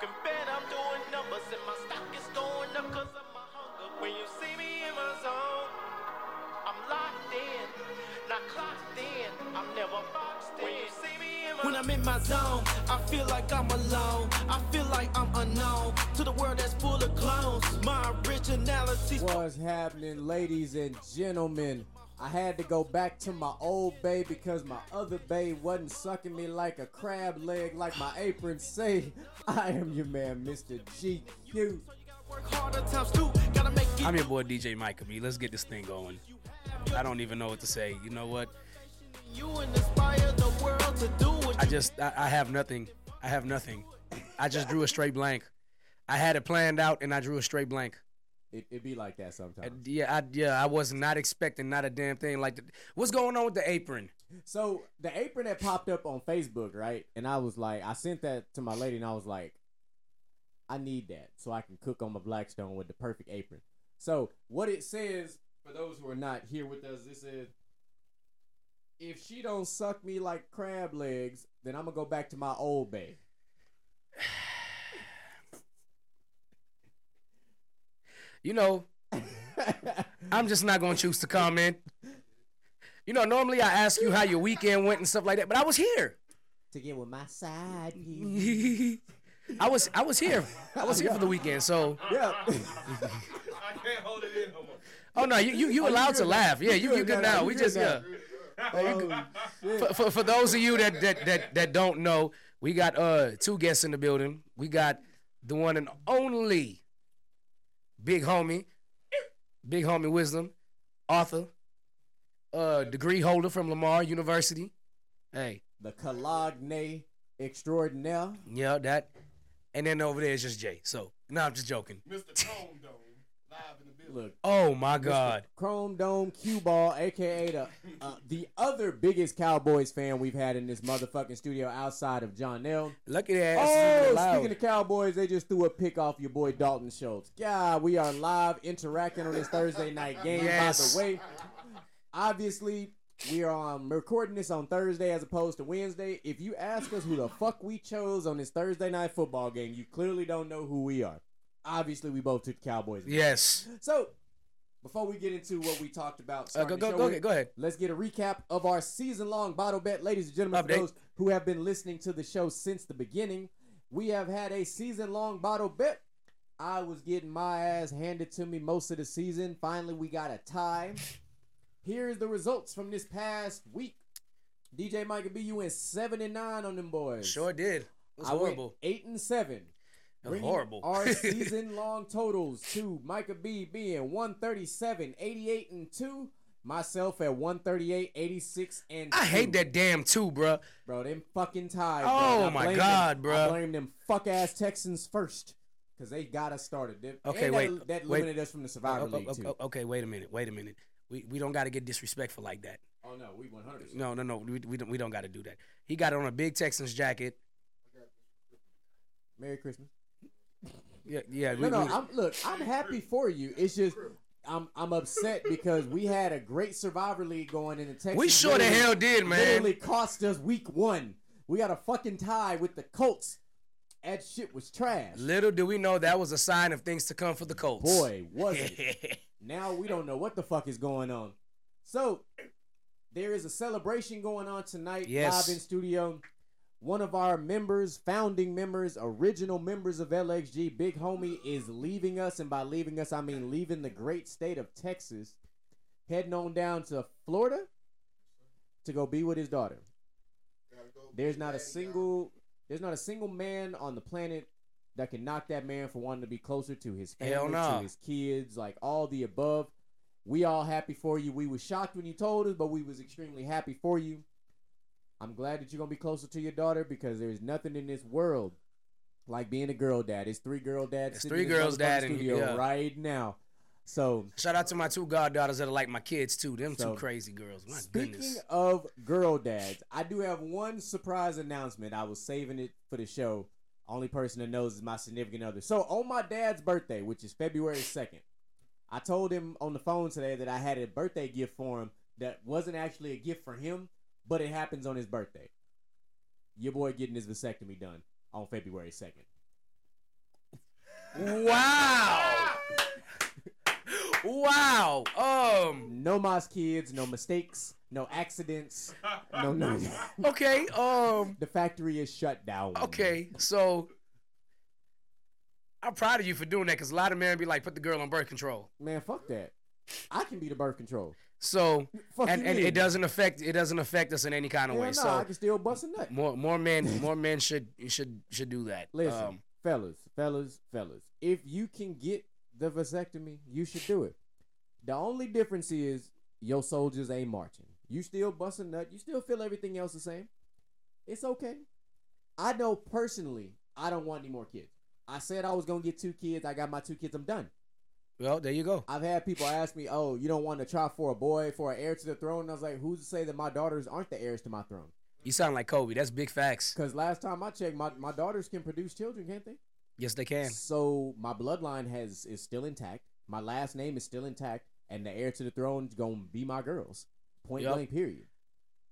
can bet I'm doing numbers and my stock is going up cause of my hunger. When you see me in my zone, I'm locked in, not clocked in. I'm never boxed in. When you see me in my When I'm in my zone, I feel like I'm alone. I feel like I'm unknown to the world that's full of clones. My originality. What's happening, ladies and gentlemen? I had to go back to my old bay because my other bay wasn't sucking me like a crab leg, like my apron say. I am your man, Mr. GQ. I'm your boy DJ Mike B. Let's get this thing going. I don't even know what to say. You know what I just I, I have nothing. I have nothing. I just drew a straight blank. I had it planned out and I drew a straight blank. It, it be like that sometimes. And yeah, I yeah, I was not expecting not a damn thing like the, what's going on with the apron? So the apron that popped up on Facebook, right? And I was like, I sent that to my lady, and I was like, I need that so I can cook on my Blackstone with the perfect apron. So what it says for those who are not here with us, this is if she don't suck me like crab legs, then I'm gonna go back to my old bay. You know, I'm just not gonna choose to comment. You know, normally I ask you how your weekend went and stuff like that, but I was here. to get with my side piece. I was I was here. I was here for the weekend, so Yeah. I can't hold it in no more. oh no, you you, you allowed to laugh. Yeah, you you good now. We just yeah. oh. For, for, for those of you that, that that that don't know, we got uh two guests in the building. We got the one and only big homie, big homie wisdom, author, uh degree holder from Lamar University. Hey, The Cologne extraordinaire. yeah, that. And then over there is just Jay. So no, I'm just joking. Mr. Chrome Dome, live in the building. Look, Oh my God. Chrome Dome Q Ball, aka the uh, the other biggest Cowboys fan we've had in this motherfucking studio outside of John Nell. Lucky that. Oh, speaking of Cowboys, they just threw a pick off your boy Dalton Schultz. God, we are live interacting on this Thursday night game. Yes. By the way, obviously we are um, recording this on Thursday as opposed to Wednesday. If you ask us who the fuck we chose on this Thursday night football game, you clearly don't know who we are. Obviously, we both took the Cowboys. yes. So, before we get into what we talked about, Uh, go go go with. Go ahead. Let's get a recap of our season-long bottle bet, ladies and gentlemen. For those who have been listening to the show since the beginning, we have had a season-long bottle bet. I was getting my ass handed to me most of the season. Finally, we got a tie. Here's the results from this past week. DJ Mike B, you went seven and nine on them boys. Sure did. It was I went horrible. eight and seven. Was Bringing horrible. Our season long totals to Micah B being 137, 88 and 2. Myself at 138, 86 and 2. I hate that damn two, bro. Bro, them fucking ties. Oh, my God, them, I blame them fuck ass Texans first. Because they got us started. They- Okay, wait, That, that wait. limited us from the Survivor Oh, League, oh, too. okay, wait a minute. Wait a minute. We we don't got to get disrespectful like that. Oh, no, we 100 No, no, no. We, we don't we don't got to do that. He got on a big Texans jacket. Merry Christmas. Yeah, yeah. No, we- no, we- I'm look. I'm happy for you. It's just I'm I'm upset because we had a great Survivor League going in the Texas. we sure the hell did, man. Literally cost us week one. We got a fucking tie with the Colts. That shit was trash. Little do we know that was a sign of things to come for the Colts. Boy, was it. now we don't know what the fuck is going on. So there is a celebration going on tonight Yes. live in studio. One of our members, founding members, original members of LXG, Big Homie, is leaving us, and by leaving us, I mean leaving the great state of Texas, heading on down to Florida to go be with his daughter. There's not a single there's not a single man on the planet that can knock that man for wanting to be closer to his family, nah. to his kids, like all the above. We all happy for you. We was shocked when you told us, but we was extremely happy for you. I'm glad that you're gonna be closer to your daughter because there's nothing in this world like being a girl dad. It's three girl dads. It's three in girls dad and- studio yeah. right now. So Shout out to my two goddaughters that are like my kids too. Them So, two crazy girls. My Speaking goodness. of girl dads, I do have one surprise announcement. I was saving it for the show. Only person that knows is my significant other. So on my dad's birthday, which is February second, I told him on the phone today that I had a birthday gift for him that wasn't actually a gift for him, but it happens on his birthday. Your boy getting his vasectomy done on February second. Wow. wow. Um. No Moss kids, no mistakes, no accidents, no no. Okay. Um. the factory is shut down. Okay. So. I'm proud of you for doing that because a lot of men be like, put the girl on birth control. Man, fuck that. I can be the birth control. So, Fuck and, and mean? it doesn't affect it doesn't affect us in any kind of Hell way. nah, So I can still bust a nut. more more men more men should should should do that. Listen, Um, fellas, fellas, fellas. If you can get the vasectomy, you should do it. The only difference is your soldiers ain't marching. You still bust a nut. You still feel everything else the same. It's okay. I know personally, I don't want any more kids. I said I was gonna get two kids. I got my two kids. I'm done. Well, there you go. I've had people ask me, "Oh, you don't want to try for a boy, for an heir to the throne?" And I was like, "Who's to say that my daughters aren't the heirs to my throne?" You sound like Kobe. That's big facts. Because last time I checked, my, my daughters can produce children, can't they? Yes, they can. So my bloodline has is still intact. My last name is still intact, and the heir to the throne is gonna be my girls. Point Yup. blank. Period.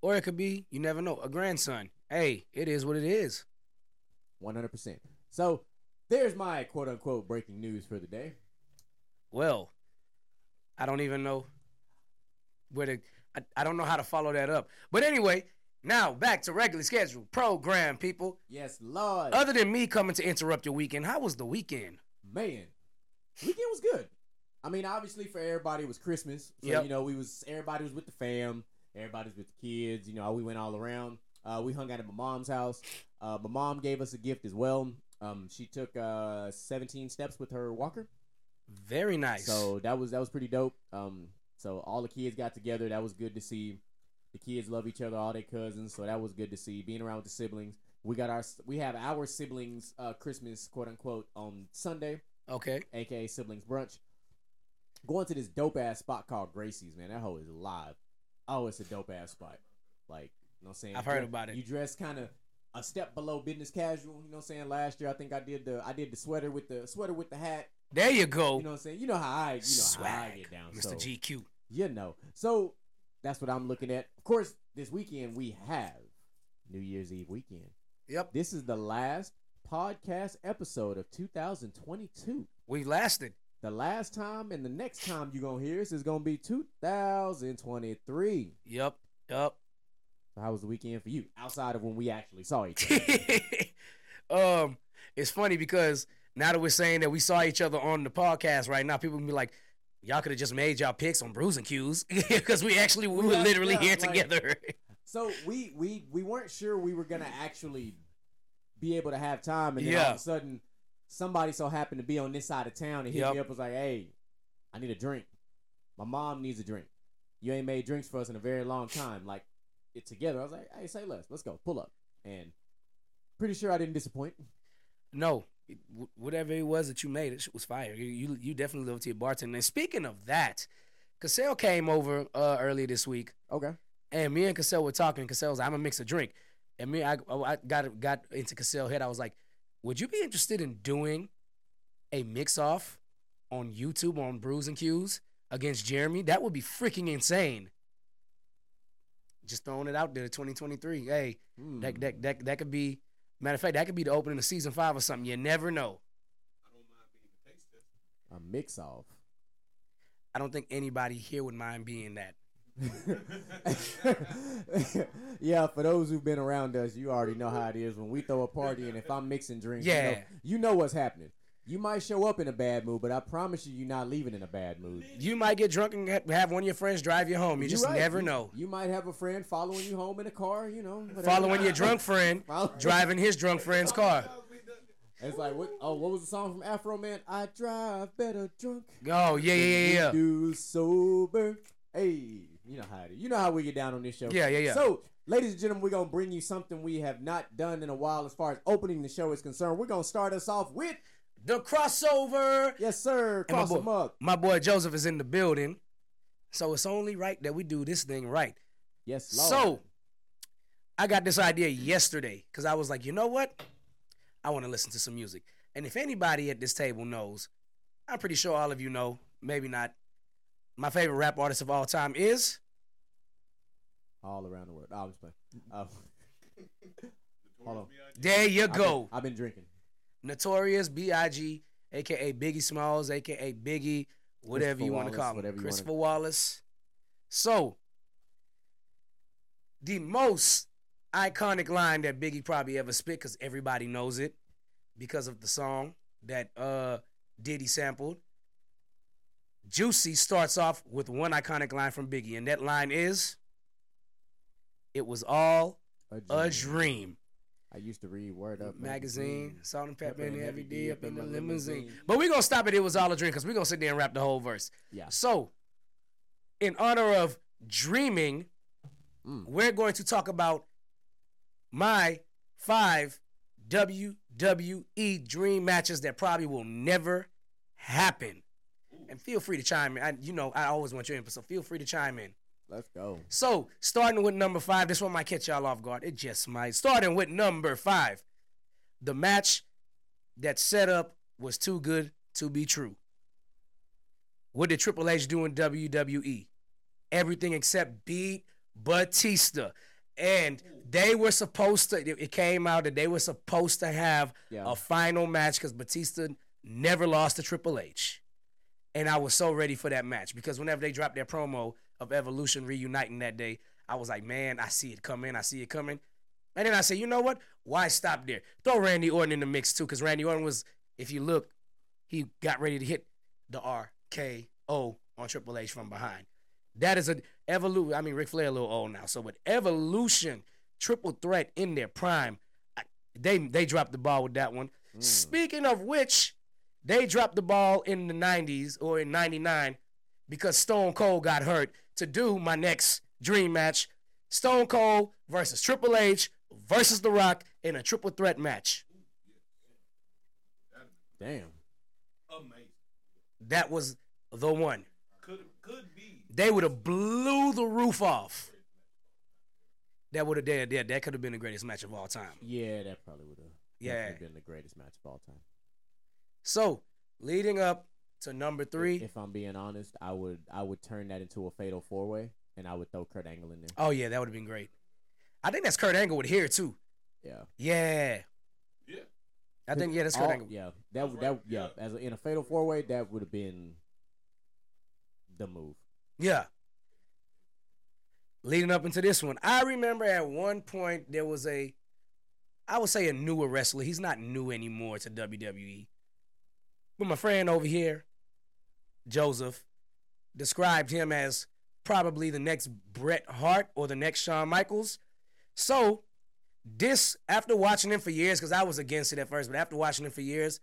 Or it could be, you never know, a grandson. Hey, it is what it is. One hundred percent. So there's my quote unquote breaking news for the day. Well, I don't even know where to. I, I don't know how to follow that up. But anyway, now back to regularly scheduled program, people. Yes, Lord. Other than me coming to interrupt your weekend, how was the weekend? Man, weekend was good. I mean, obviously for everybody it was Christmas, so Yep. you know we was everybody was with the fam, everybody's with the kids. You know, we went all around. Uh, we hung out at my mom's house. Uh, my mom gave us a gift as well. Um, she took uh 17 steps with her walker, Very nice. so that was that was pretty dope. Um, so all the kids got together. That was good to see. The kids love each other, all their cousins, so that was good to see. Being around with the siblings, we got our we have our siblings uh Christmas quote unquote on Sunday okay. aka siblings brunch. Going to this dope ass spot called Gracie's, man. That hoe is live. Oh, it's a dope ass spot. Like, you know what I'm saying? I've heard You- about it. You dress kind of a step below business casual, you know what I'm saying? Last year I think I did the I did the sweater with the sweater with the hat. There you go. You know what I'm saying? You know how I you know Swag. how I get down. Mr. So, GQ. you know. So that's what I'm looking at. Of course, this weekend we have New Year's Eve weekend. Yep. This is the last podcast episode of 2022. We lasted. The last time and the next time you're gonna hear us is gonna be 2023. Yep. Yep. So how was the weekend for you? Outside of when we actually saw each other. um, it's funny because now that we're saying that we saw each other on the podcast right now, people can be like, "Y'all could have just made y'all picks on Brews and Cues because we actually we, We were got- literally yeah, here like- together." so we we we weren't sure we were gonna actually be able to have time, and then all of a sudden somebody so happened to be on this side of town and hit Yep. me up was like, "Hey, I need a drink. My mom needs a drink. You ain't made drinks for us in a very long time. Like it together." I was like, "Hey, say less. Let's go. Pull up." And pretty sure I didn't disappoint. no, it- whatever it was that you made, it was fire. You you, you definitely lived to your bartender. And speaking of that, Cassell came over uh, earlier this week. Okay. And me and Cassell were talking. Cassell was like, I'm gonna mix a drink. And me, I, I got got into Cassell's head. I was like, Would you be interested in doing a mix off on YouTube on Brews and Cues against Jeremy? That would be freaking insane. Just throwing it out there, 2023. Hey, Hmm. that, that that that could be. Matter of fact, that could be the opening of season five or something. You never know. I don't mind being the taste tester. a mix off. I don't think anybody here would mind being that. yeah, for those who've been around us, you already know how it is when we throw a party and if I'm mixing drinks, you, know, Yeah. you know what's happening. You might show up in a bad mood, but I promise you, you're not leaving in a bad mood. You might get drunk and have one of your friends drive you home. You just right. never You- know. You might have a friend following you home in a car, you know. whatever. Following your drunk friend, driving his drunk friend's car. It's like what? Oh, what was the song from Afroman? I drive better drunk. Oh yeah, yeah, yeah, yeah. Do sober. Hey, you know how it is. You know how we get down on this show. Yeah, yeah, yeah. So, ladies and gentlemen, we're gonna bring you something we have not done in a while as far as opening the show is concerned. We're gonna start us off with The crossover. yes, sir. And my Cross boy, them up. my boy Joseph is in the building, so it's only right that we do this thing right. Yes, Lord. So, I got this idea yesterday because I was like, you know what? I want to listen to some music. And if anybody at this table knows, I'm pretty sure all of you know, maybe not. My favorite rap artist of all time is all around the world. I was playing. Uh, hold on. there you I've been- go, I've been drinking. Notorious B.I.G. aka Biggie Smalls, aka Biggie, whatever you want to call him, whatever you wanna- Christopher Wallace. So, the most iconic line that Biggie probably ever spit, because everybody knows it, because of the song that uh Diddy sampled. Juicy starts off with one iconic line from Biggie, and that line is, "It was all a dream." I used to read Word Up magazine, Salt-N-Pepa, and heavy D up in the limousine. limousine. But we're gonna stop it. It was all a dream because we're gonna sit there and rap the whole verse. Yeah. So, in honor of dreaming, Mm. we're going to talk about my five WWE dream matches that probably will never happen. And feel free to chime in. I, you know, I always want your input, so feel free to chime in. Let's go. So, starting with number five, this one might catch y'all off guard. It just might. Starting with number five, the match that set up was too good to be true. What did Triple H do in WWE? Everything except beat Batista. And they were supposed to, it- came out that they were supposed to have Yeah. a final match because Batista never lost to Triple H. And I was so ready for that match because whenever they dropped their promo of Evolution reuniting that day, I was like, man, I see it coming. I see it coming. And then I said, you know what? Why stop there? Throw Randy Orton in the mix too, because Randy Orton was, if you look, he got ready to hit the RKO on Triple H from behind. That is an evolution. I mean, Ric Flair a little old now, so with evolution, triple threat in their prime, I, they they dropped the ball with that one. Mm. Speaking of which, they dropped the ball in the 90s or in 99 because Stone Cold got hurt to do my next dream match Stone Cold versus Triple H versus The Rock in a triple threat match. Damn. Amazing. That was the one. Could could be. They would have blew the roof off. That would have yeah, yeah, that could have been the greatest match of all time. Yeah, that probably would have. Yeah. been the greatest match of all time. So, leading up to number three. If I'm being honest, I would I would turn that into a fatal four way, and I would throw Kurt Angle in there. Oh yeah, that would have been great. I think that's Kurt Angle with here too. Yeah. Yeah. Yeah. I think yeah, that's Kurt All- Angle. Yeah, that would that right, yeah. yeah. As a, in a fatal four way, that would have been the move. Yeah. Leading up into this one, I remember at one point there was a, I would say a newer wrestler. He's not new anymore to WWE. But my friend over here, Joseph, described him as probably the next Bret Hart or the next Shawn Michaels. So, this, after watching him for years, because I was against it at first, but after watching him for years,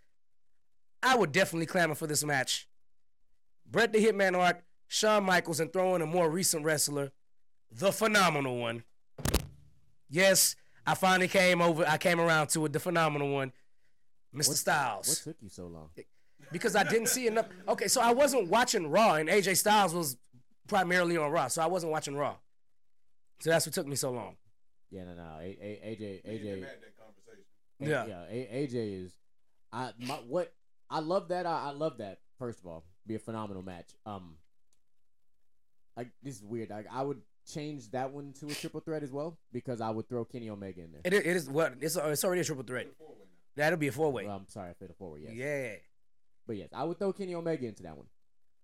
I would definitely clamor for this match. Bret the Hitman Hart, Shawn Michaels, and throw in a more recent wrestler, the phenomenal one. Yes, I finally came over. I came around to it, the phenomenal one, Mr. Styles. What took you so long? Because I didn't see enough. Okay, so I wasn't watching Raw, and AJ Styles was primarily on Raw, so I wasn't watching Raw. So that's what took me so long. Yeah, no, no. A- A- AJ, AJ, him had that conversation. A- Yeah. yeah. AJ is, I my, what I love that. I, I love that. First of all, be a phenomenal match. Um, like this is weird. Like I would change that one to a triple threat as well because I would throw Kenny Omega in there. It, it is what it's, it's already a triple threat. Four way now. That'll be a four way. Well, I'm sorry, I failed a way. Yes. Yeah. But yes, I would throw Kenny Omega into that one.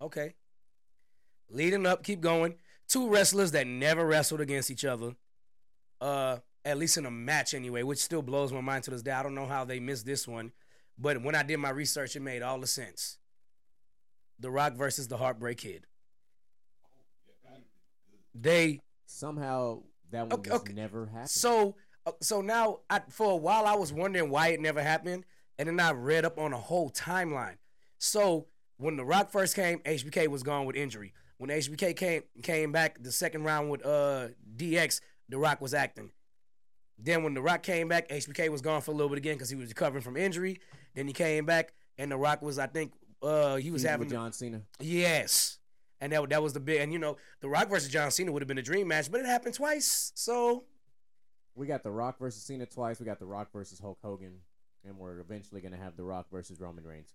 Okay. Leading up, keep going. Two wrestlers that never wrestled against each other. Uh, at least in a match anyway, which still blows my mind to this day. I don't know how they missed this one, but when I did my research, it made all the sense. The Rock versus the Heartbreak Kid. They Somehow that one Okay, okay. never happened. so uh, so now I, for a while I was wondering why it never happened, and then I read up on a whole timeline. So when The Rock first came, HBK was gone with injury. When HBK came came back the second round with uh DX, The Rock was acting. Then when The Rock came back, HBK was gone for a little bit again because he was recovering from injury. Then he came back, and The Rock was I think uh he was Feuding having with John Cena. Yes. And that, that was the big, and you know, The Rock versus John Cena would have been a dream match, but it happened twice. So We got The Rock versus Cena twice. We got The Rock versus Hulk Hogan, and we're eventually gonna have The Rock versus Roman Reigns.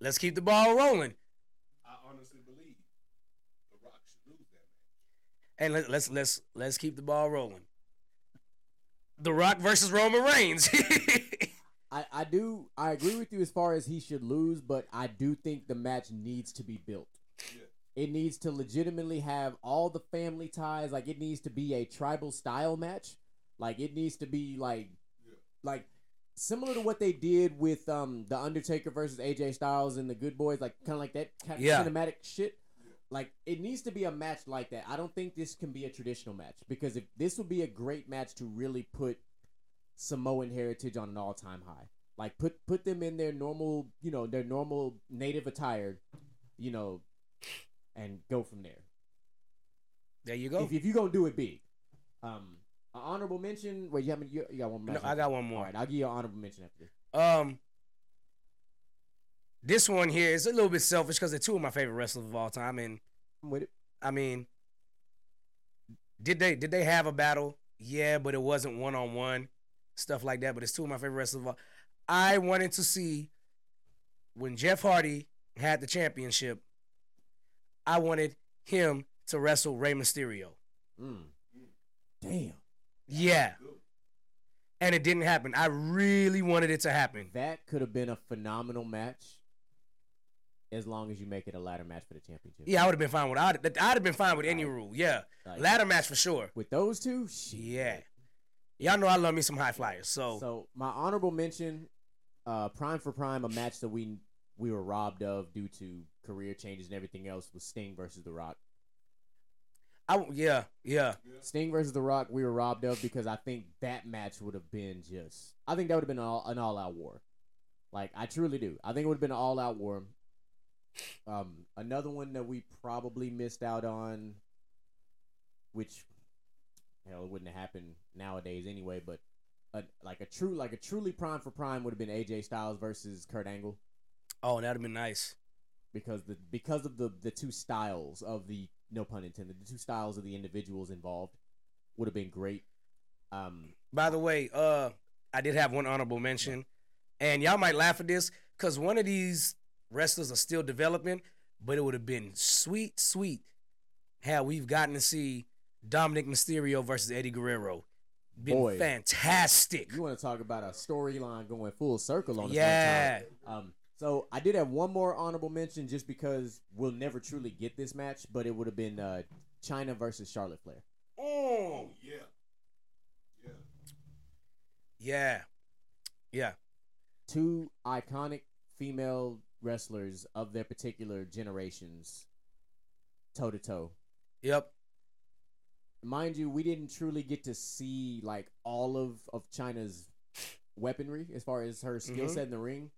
Let's keep the ball rolling. I honestly believe The Rock should lose that match. And let, let's let's let's keep the ball rolling. The Rock versus Roman Reigns. I I, I do I agree with you as far as he should lose, but I do think the match needs to be built. Yeah. It needs to legitimately have all the family ties. Like it needs to be a tribal style match. Like it needs to be like Yeah. like similar to what they did with um the Undertaker versus AJ Styles and the Good Boys, like kind of like that kind Yeah. cinematic shit. Like it needs to be a match like that. I don't think this can be a traditional match because if this would be a great match to really put Samoan heritage on an all time high. Like put put them in their normal, you know, their normal native attire, you know, and go from there. There you go. If, if you're gonna do it big, um, an honorable mention. Wait, you have you, you got one. more. No, I got one more. right, I'll give you an honorable mention after this. Um, this one here is a little bit selfish because they're two of my favorite wrestlers of all time, and I'm with it. I mean, did they did they have a battle? Yeah, but it wasn't one on one, stuff like that. But it's two of my favorite wrestlers. Of all. I wanted to see when Jeff Hardy had the championship. I wanted him to wrestle Rey Mysterio. Mm. Damn, Yeah, and it didn't happen. I really wanted it to happen. that could have been a phenomenal match. As long as you make it a ladder match for the championship. Yeah, I would have been fine with. I'd, I'd have been fine with any rule. Yeah, Like, ladder match for sure. with those two, shit. Yeah, y'all know I love me some high flyers. So, So my honorable mention, uh, prime for prime, a match that we we were robbed of due to career changes and everything else was Sting versus The Rock. I yeah yeah Sting versus The Rock, we were robbed of because I think that match would have been just. I think that would have been all, an all out war. Like I truly do. I think it would have been an all out war. Um, another one that we probably missed out on, which hell it wouldn't have happened nowadays anyway. But a, like a true, like a truly prime for prime would have been AJ Styles versus Kurt Angle Oh, that'd have been nice. because the because of the the two styles of the no pun intended the two styles of the individuals involved would have been great. Um, By the way, uh, I did have one honorable mention, and y'all might laugh at this because one of these wrestlers are still developing, but it would have been sweet, sweet how we've gotten to see Dominik Mysterio versus Eddie Guerrero. Been Boy. fantastic. you want to talk about a storyline going full circle on us Yeah. Um, so I did have one more honorable mention just because we'll never truly get this match, but it would have been uh, Chyna versus Charlotte Flair. Oh yeah. Yeah. Yeah. Yeah. Two iconic female wrestlers of their particular generations, toe to toe. Yep. mind you, we didn't truly get to see like all of of Chyna's weaponry as far as her skill Mhm. set in the ring.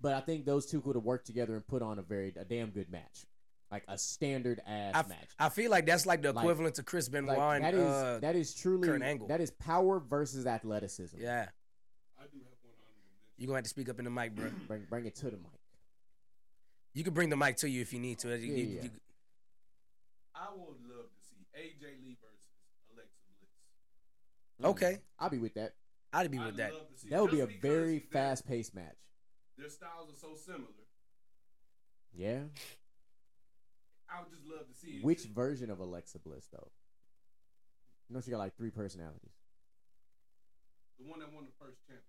But I think those two could have worked together and put on a very a damn good match, like a standard ass I, match. I feel like that's like the Like- equivalent to Chris Benoit. Like that is uh, that is truly Kurt Angle. that is power versus athleticism. yeah. I do have one honorable. You're gonna have to speak up in the mic, bro. Bring bring it to the mic. You can bring the mic to you if you need to. You- Yeah, you- yeah. you- I would love to see AJ Lee versus Alexa Bliss. Mm. Okay. I'll be with that. I'd be I'd with that. love to see That would be a very fast paced match. Their styles are so similar. Yeah. I would just love to see it. Which version of Alexa Bliss though? You know she got like three personalities. the one that won the first championship.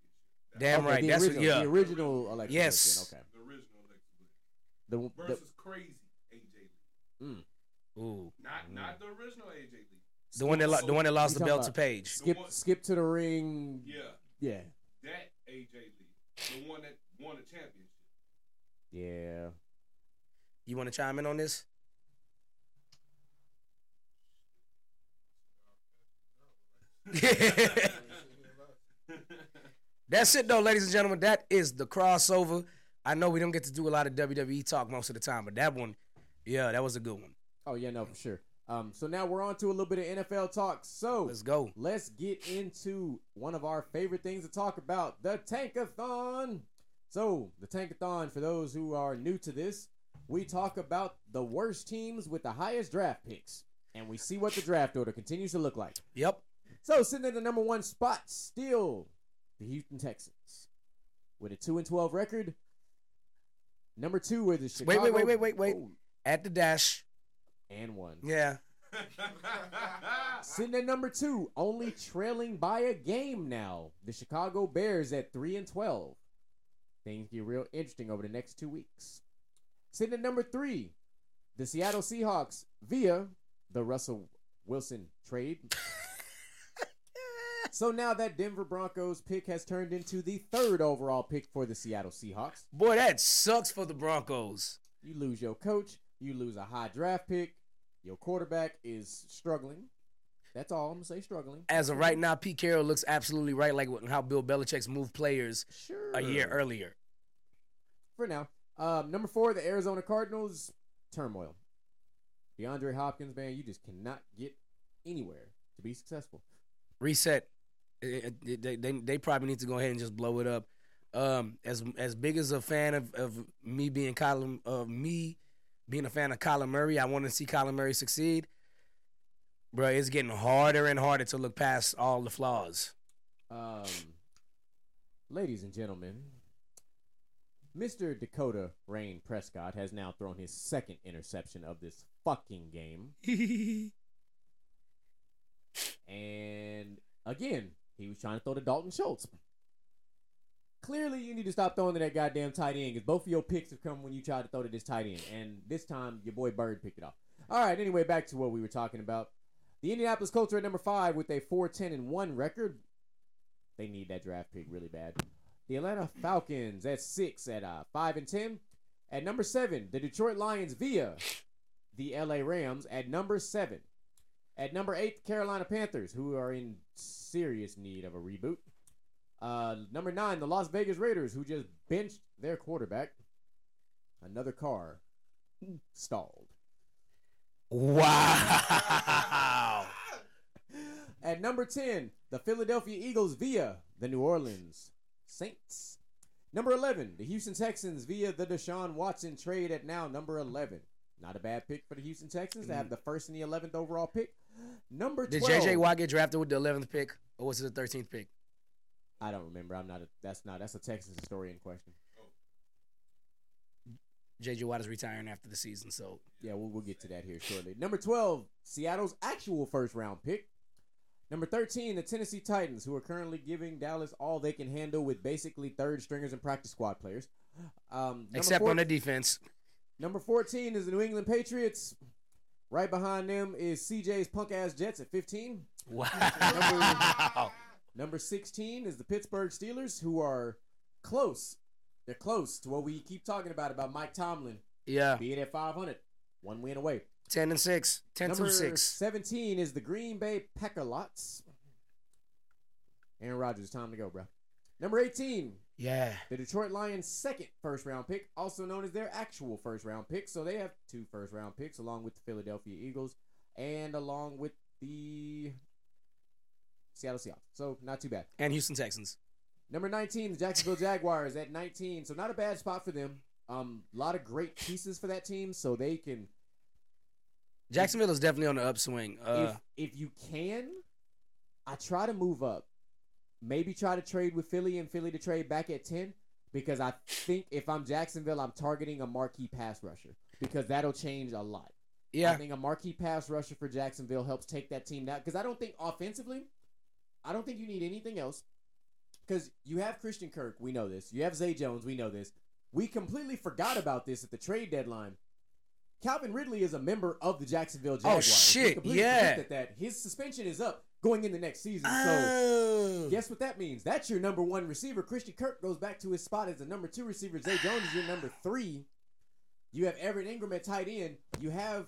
That- Damn Okay, right. The That's what, original, yeah. the original Alexa Yes. Bliss. then, Okay. The original Alexa Bliss The, the, versus crazy AJ Lee. mm. Ooh. Not Mm. not the original AJ Lee. The one that lo- the one that lost the belt to about- Paige. skip one- skip to the ring. Yeah, Yeah. that AJ Lee, the one that won the championship. Yeah. You want to chime in on this? That's it though, ladies and gentlemen. That is the crossover. I know we don't get to do a lot of WWE talk most of the time, but that one, yeah, that was a good one. Oh yeah, no, for sure. Um, so now we're on to a little bit of NFL talk. So Let's go. let's get into one of our favorite things to talk about, the Tankathon. So the Tankathon, for those who are new to this, we talk about the worst teams with the highest draft picks, and we see what the draft order continues to look like. Yep. So sitting at the number one spot, still the Houston Texans, with a two and twelve record. Number two are the Chicago. Wait, wait, wait, wait, wait, wait. Oh, At the dash. and one. Yeah. Sitting at number two, only trailing by a game now. The Chicago Bears at three and twelve. Things get real interesting over the next two weeks. Sitting at number three, the Seattle Seahawks via the Russell Wilson trade. so now that Denver Broncos pick has turned into the third overall pick for the Seattle Seahawks. Boy, that sucks for the Broncos. You lose your coach, you lose a high draft pick, your quarterback is struggling. That's all I'm gonna say, struggling. As of right now, Pete Carroll looks absolutely right, like how Bill Belichick's moved players Sure. a year earlier. For now. Um, number four, the Arizona Cardinals, turmoil. DeAndre Hopkins, man, you just cannot get anywhere to be successful. Reset. It- it- they, they, they probably need to go ahead and just blow it up. Um, as as big as a fan of, of me being Colin of me being a fan of Kyler Murray, I want to see Kyler Murray succeed. Bro, it's getting harder and harder to look past all the flaws. Um, ladies and gentlemen, Mr. Dakota Rain Prescott has now thrown his second interception of this fucking game. And again, he was trying to throw to Dalton Schultz. Clearly, you need to stop throwing to that goddamn tight end because both of your picks have come when you tried to throw to this tight end. And this time, your boy Bird picked it off. All right, anyway, back to what we were talking about. The Indianapolis Colts are at number five with a 4 10 and 1 record. They need that draft pick really bad. The Atlanta Falcons at six at uh, 5 and 10. At number seven, the Detroit Lions via the LA Rams at number seven. At number eight, Carolina Panthers, who are in serious need of a reboot. Uh, number nine, the Las Vegas Raiders, who just benched their quarterback. Another car stalled. Wow. At number 10, the Philadelphia Eagles via the New Orleans Saints. Number 11, the Houston Texans via the Deshaun Watson trade at now number 11. Not a bad pick for the Houston Texans to have the first and the 11th overall pick. Number 12. Did JJ Watt get drafted with the 11th pick, or was it the 13th pick? I don't remember. I'm not a that's not that's a Texas historian question. JJ Watt is retiring after the season, so Yeah, we'll, we'll get to that here shortly. Number 12, Seattle's actual first round pick. Number 13, the Tennessee Titans, who are currently giving Dallas all they can handle with basically third stringers and practice squad players. Um, except four- on the defense. Number 14 is the New England Patriots. Right behind them is CJ's punk ass Jets at 15. Wow. Number 16 is the Pittsburgh Steelers, who are close. They're close to what we keep talking about about Mike Tomlin yeah, being at 500. One win away. 10 and 6. 10 Number to 6. 17 is the Green Bay Packalots. Aaron Rodgers, time to go, bro. Number 18, Yeah. the Detroit Lions' second first round pick, also known as their actual first round pick. So they have two first round picks, along with the Philadelphia Eagles and along with the Seattle Seahawks. So not too bad. And Houston Texans. Number 19, the Jacksonville Jaguars at 19. So not a bad spot for them. Um, a lot of great pieces for that team, so they can Jacksonville is definitely on the upswing. Uh, if if you can, I try to move up. Maybe try to trade with Philly and Philly to trade back at ten because I think if I'm Jacksonville, I'm targeting a marquee pass rusher because that'll change a lot. Yeah. I think a marquee pass rusher for Jacksonville helps take that team down because I don't think offensively, I don't think you need anything else because you have Christian Kirk, we know this. You have Zay Jones, we know this. We completely forgot about this at the trade deadline. Calvin Ridley is a member of the Jacksonville Jaguars. Oh, shit, yeah. That, that his suspension is up going in the next season. So Oh. guess what that means? That's your number one receiver. Christian Kirk goes back to his spot as the number two receiver. Zay Jones is your number three. You have Everett Engram at tight end. You have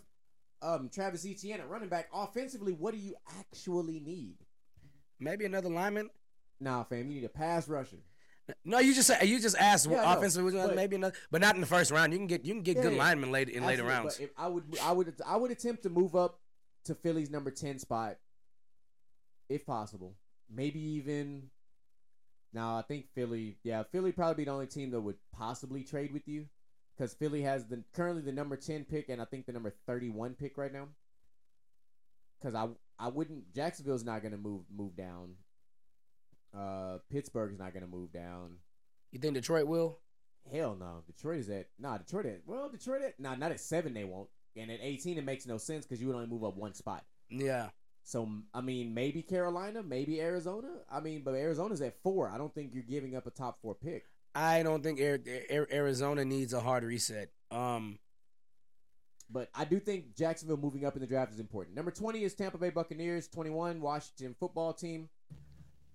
um, Travis Etienne at running back. Offensively, what do you actually need? Maybe another lineman. Nah, fam, you need a pass rusher. No, you just you just asked Yeah, offensively, but- maybe another, but not in the first round. You can get you can get Yeah, good yeah. linemen later in later rounds. I would, I would, I would attempt to move up to Philly's number ten spot, if possible. Maybe even. Now I think Philly, yeah, Philly probably be the only team that would possibly trade with you, because Philly has the currently the number ten pick and I think the number thirty one pick right now. Because I I wouldn't Jacksonville's not gonna move move down. Uh, Pittsburgh's not gonna move down. You think Detroit will? Hell no. Detroit is at nah. Detroit at well. Detroit at nah. Not at seven. They won't. And at eighteen, it makes no sense because you would only move up one spot. Yeah. So I mean, maybe Carolina, maybe Arizona. I mean, but Arizona's at four. I don't think you're giving up a top four pick. I don't think Ar- Ar- Arizona needs a hard reset. Um, But I do think Jacksonville moving up in the draft is important. Number 20 is Tampa Bay Buccaneers. 21, Washington football team.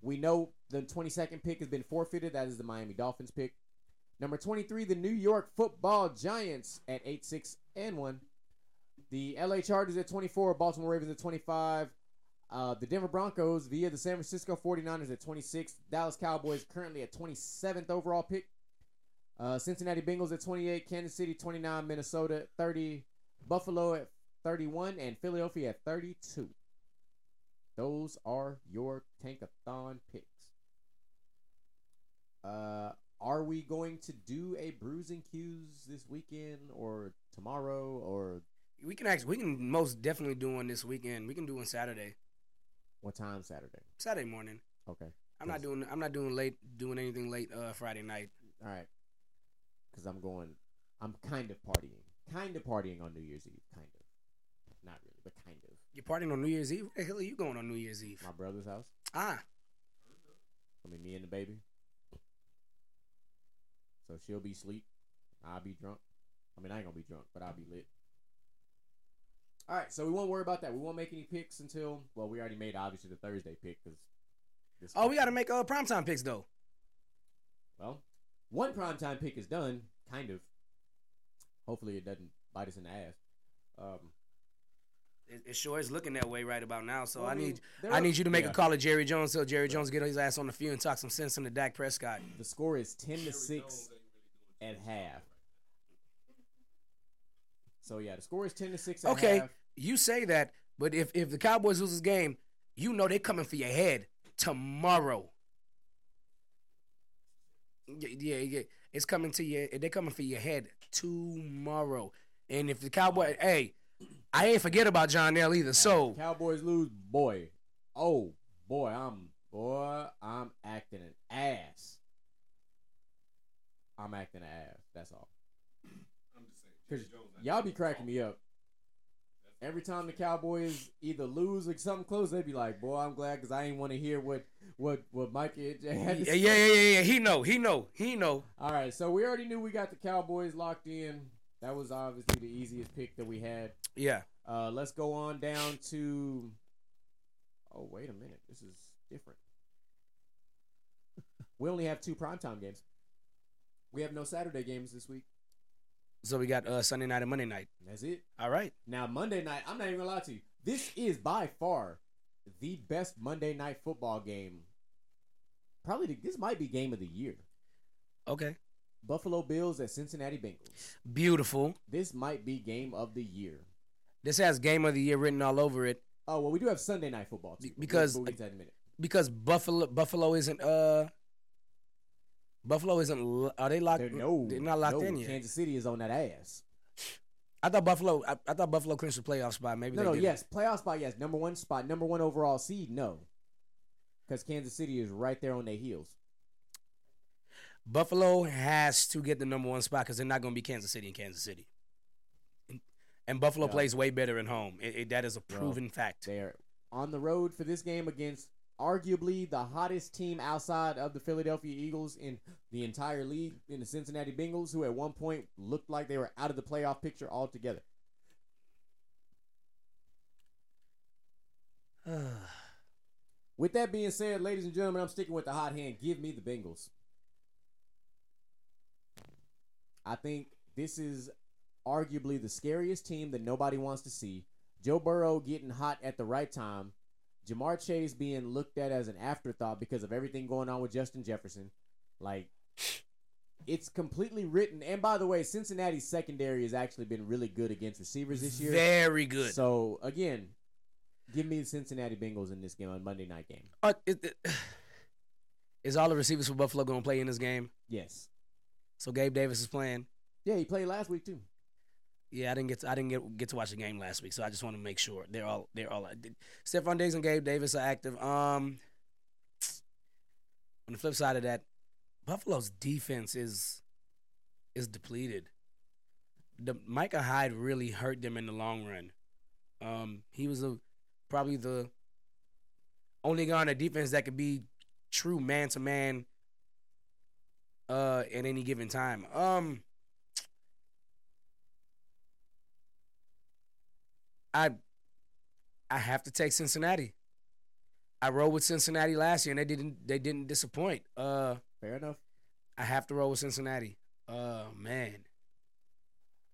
We know the 22nd pick has been forfeited. That is the Miami Dolphins pick. Number 23, the New York football Giants at 8 6 and 1. The LA Chargers at 24, Baltimore Ravens at 25. Uh, the Denver Broncos via the San Francisco 49ers at 26. Dallas Cowboys currently at 27th overall pick. Uh, Cincinnati Bengals at 28. Kansas City 29. Minnesota 30. Buffalo at 31. And Philadelphia at 32. Those are your Tankathon picks. Uh, are we going to do a Brews and Cues this weekend or tomorrow or we can actually we can most definitely do one this weekend. We can do one Saturday, what time Saturday? Saturday morning. Okay. I'm not doing I'm not doing late doing anything late uh, Friday night. All right. Because I'm going, I'm kind of partying. Kind of partying on New Year's Eve. Kind of. Not really, but kind of. You're partying on New Year's Eve. Where the hell are you going on New Year's Eve? My brother's house. Ah, I mean, me and the baby. So she'll be asleep. I'll be drunk. I mean, I ain't gonna be drunk, but I'll be lit. All right, so we won't worry about that. We won't make any picks until well, we already made obviously the Thursday pick because. oh, we got to make uh primetime picks though. Well, one primetime pick is done, kind of. Hopefully, it doesn't bite us in the ass. Um, It, it sure is looking that way right about now. So well, I mean, need I need you to make yeah. a call to Jerry Jones so Jerry Jones get his ass on the field and talk some sense into Dak Prescott. The score is ten to Jerry six Jones ain't at doing too much half. So yeah, the score is ten to six. At Okay, half. you say that, but if if the Cowboys lose this game, you know they're coming for your head tomorrow. Yeah, yeah, yeah. It's coming to you. They're coming for your head tomorrow. And if the Cowboy, hey, I ain't forget about John L either. So Cowboys lose, boy. Oh boy, I'm boy, I'm acting an ass. I'm acting an ass. That's all. I'm just saying. Cause Jones y'all be cracking me up. Every time the Cowboys either lose or something close, they'd be like, "Boy, I'm glad because I ain't want to hear what what what Mike had to yeah, say." yeah, yeah, yeah, yeah. He know, he know, he know. All right, so we already knew we got the Cowboys locked in. That was obviously the easiest pick that we had. Yeah. Uh, let's go on down to. Oh wait a minute, this is different. we only have two primetime games. We have no Saturday games this week. So we got uh Sunday night and Monday night. That's it. All right. Now Monday night, I'm not even gonna lie to you. This is by far the best Monday night football game. Probably the, this might be game of the year. Okay. Buffalo Bills at Cincinnati Bengals. Beautiful. This might be game of the year. This has game of the year written all over it Oh well, we do have Sunday night football too. Because- we'll, we'll get to that in a minute. because Buffalo Buffalo isn't uh Buffalo isn't are they locked They're, no, they're not locked no, in yet. Kansas City is on that ass. I thought Buffalo I, I thought Buffalo clinched the playoff spot. Maybe No, they no, didn't. yes, playoff spot, yes, number one spot, number one overall seed, no, because Kansas City is right there on their heels. Buffalo has to get the number one spot because they're not going to be Kansas City in Kansas City. And, and Buffalo Yeah. plays way better at home. It, it- that is a proven fact. They are on the road for this game against arguably the hottest team outside of the Philadelphia Eagles in the entire league, in the Cincinnati Bengals, who at one point looked like they were out of the playoff picture altogether. With that being said, ladies and gentlemen, I'm sticking with the hot hand. Give me the Bengals. I think this is arguably the scariest team that nobody wants to see. Joe Burrow getting hot at the right time. Ja'Marr Chase being looked at as an afterthought because of everything going on with Justin Jefferson. Like, it's completely written. And by the way, Cincinnati's secondary has actually been really good against receivers this year. Very good. So, again, give me the Cincinnati Bengals in this game on Monday night game. Uh, it- is all the receivers for Buffalo going to play in this game? Yes. So Gabe Davis is playing. Yeah, he played last week, too. Yeah, I didn't get to, I didn't get get to watch the game last week, so I just want to make sure they're all they're all. Stefon Diggs and Gabe Davis are active. Um, on the flip side of that, Buffalo's defense is is depleted. The Micah Hyde really hurt them in the long run. Um, he was a probably the only guy on the defense that could be true man to man uh at any given time. Um I I have to take Cincinnati. I rode with Cincinnati last year and they didn't they didn't disappoint. Uh Fair enough. I have to roll with Cincinnati. Uh man.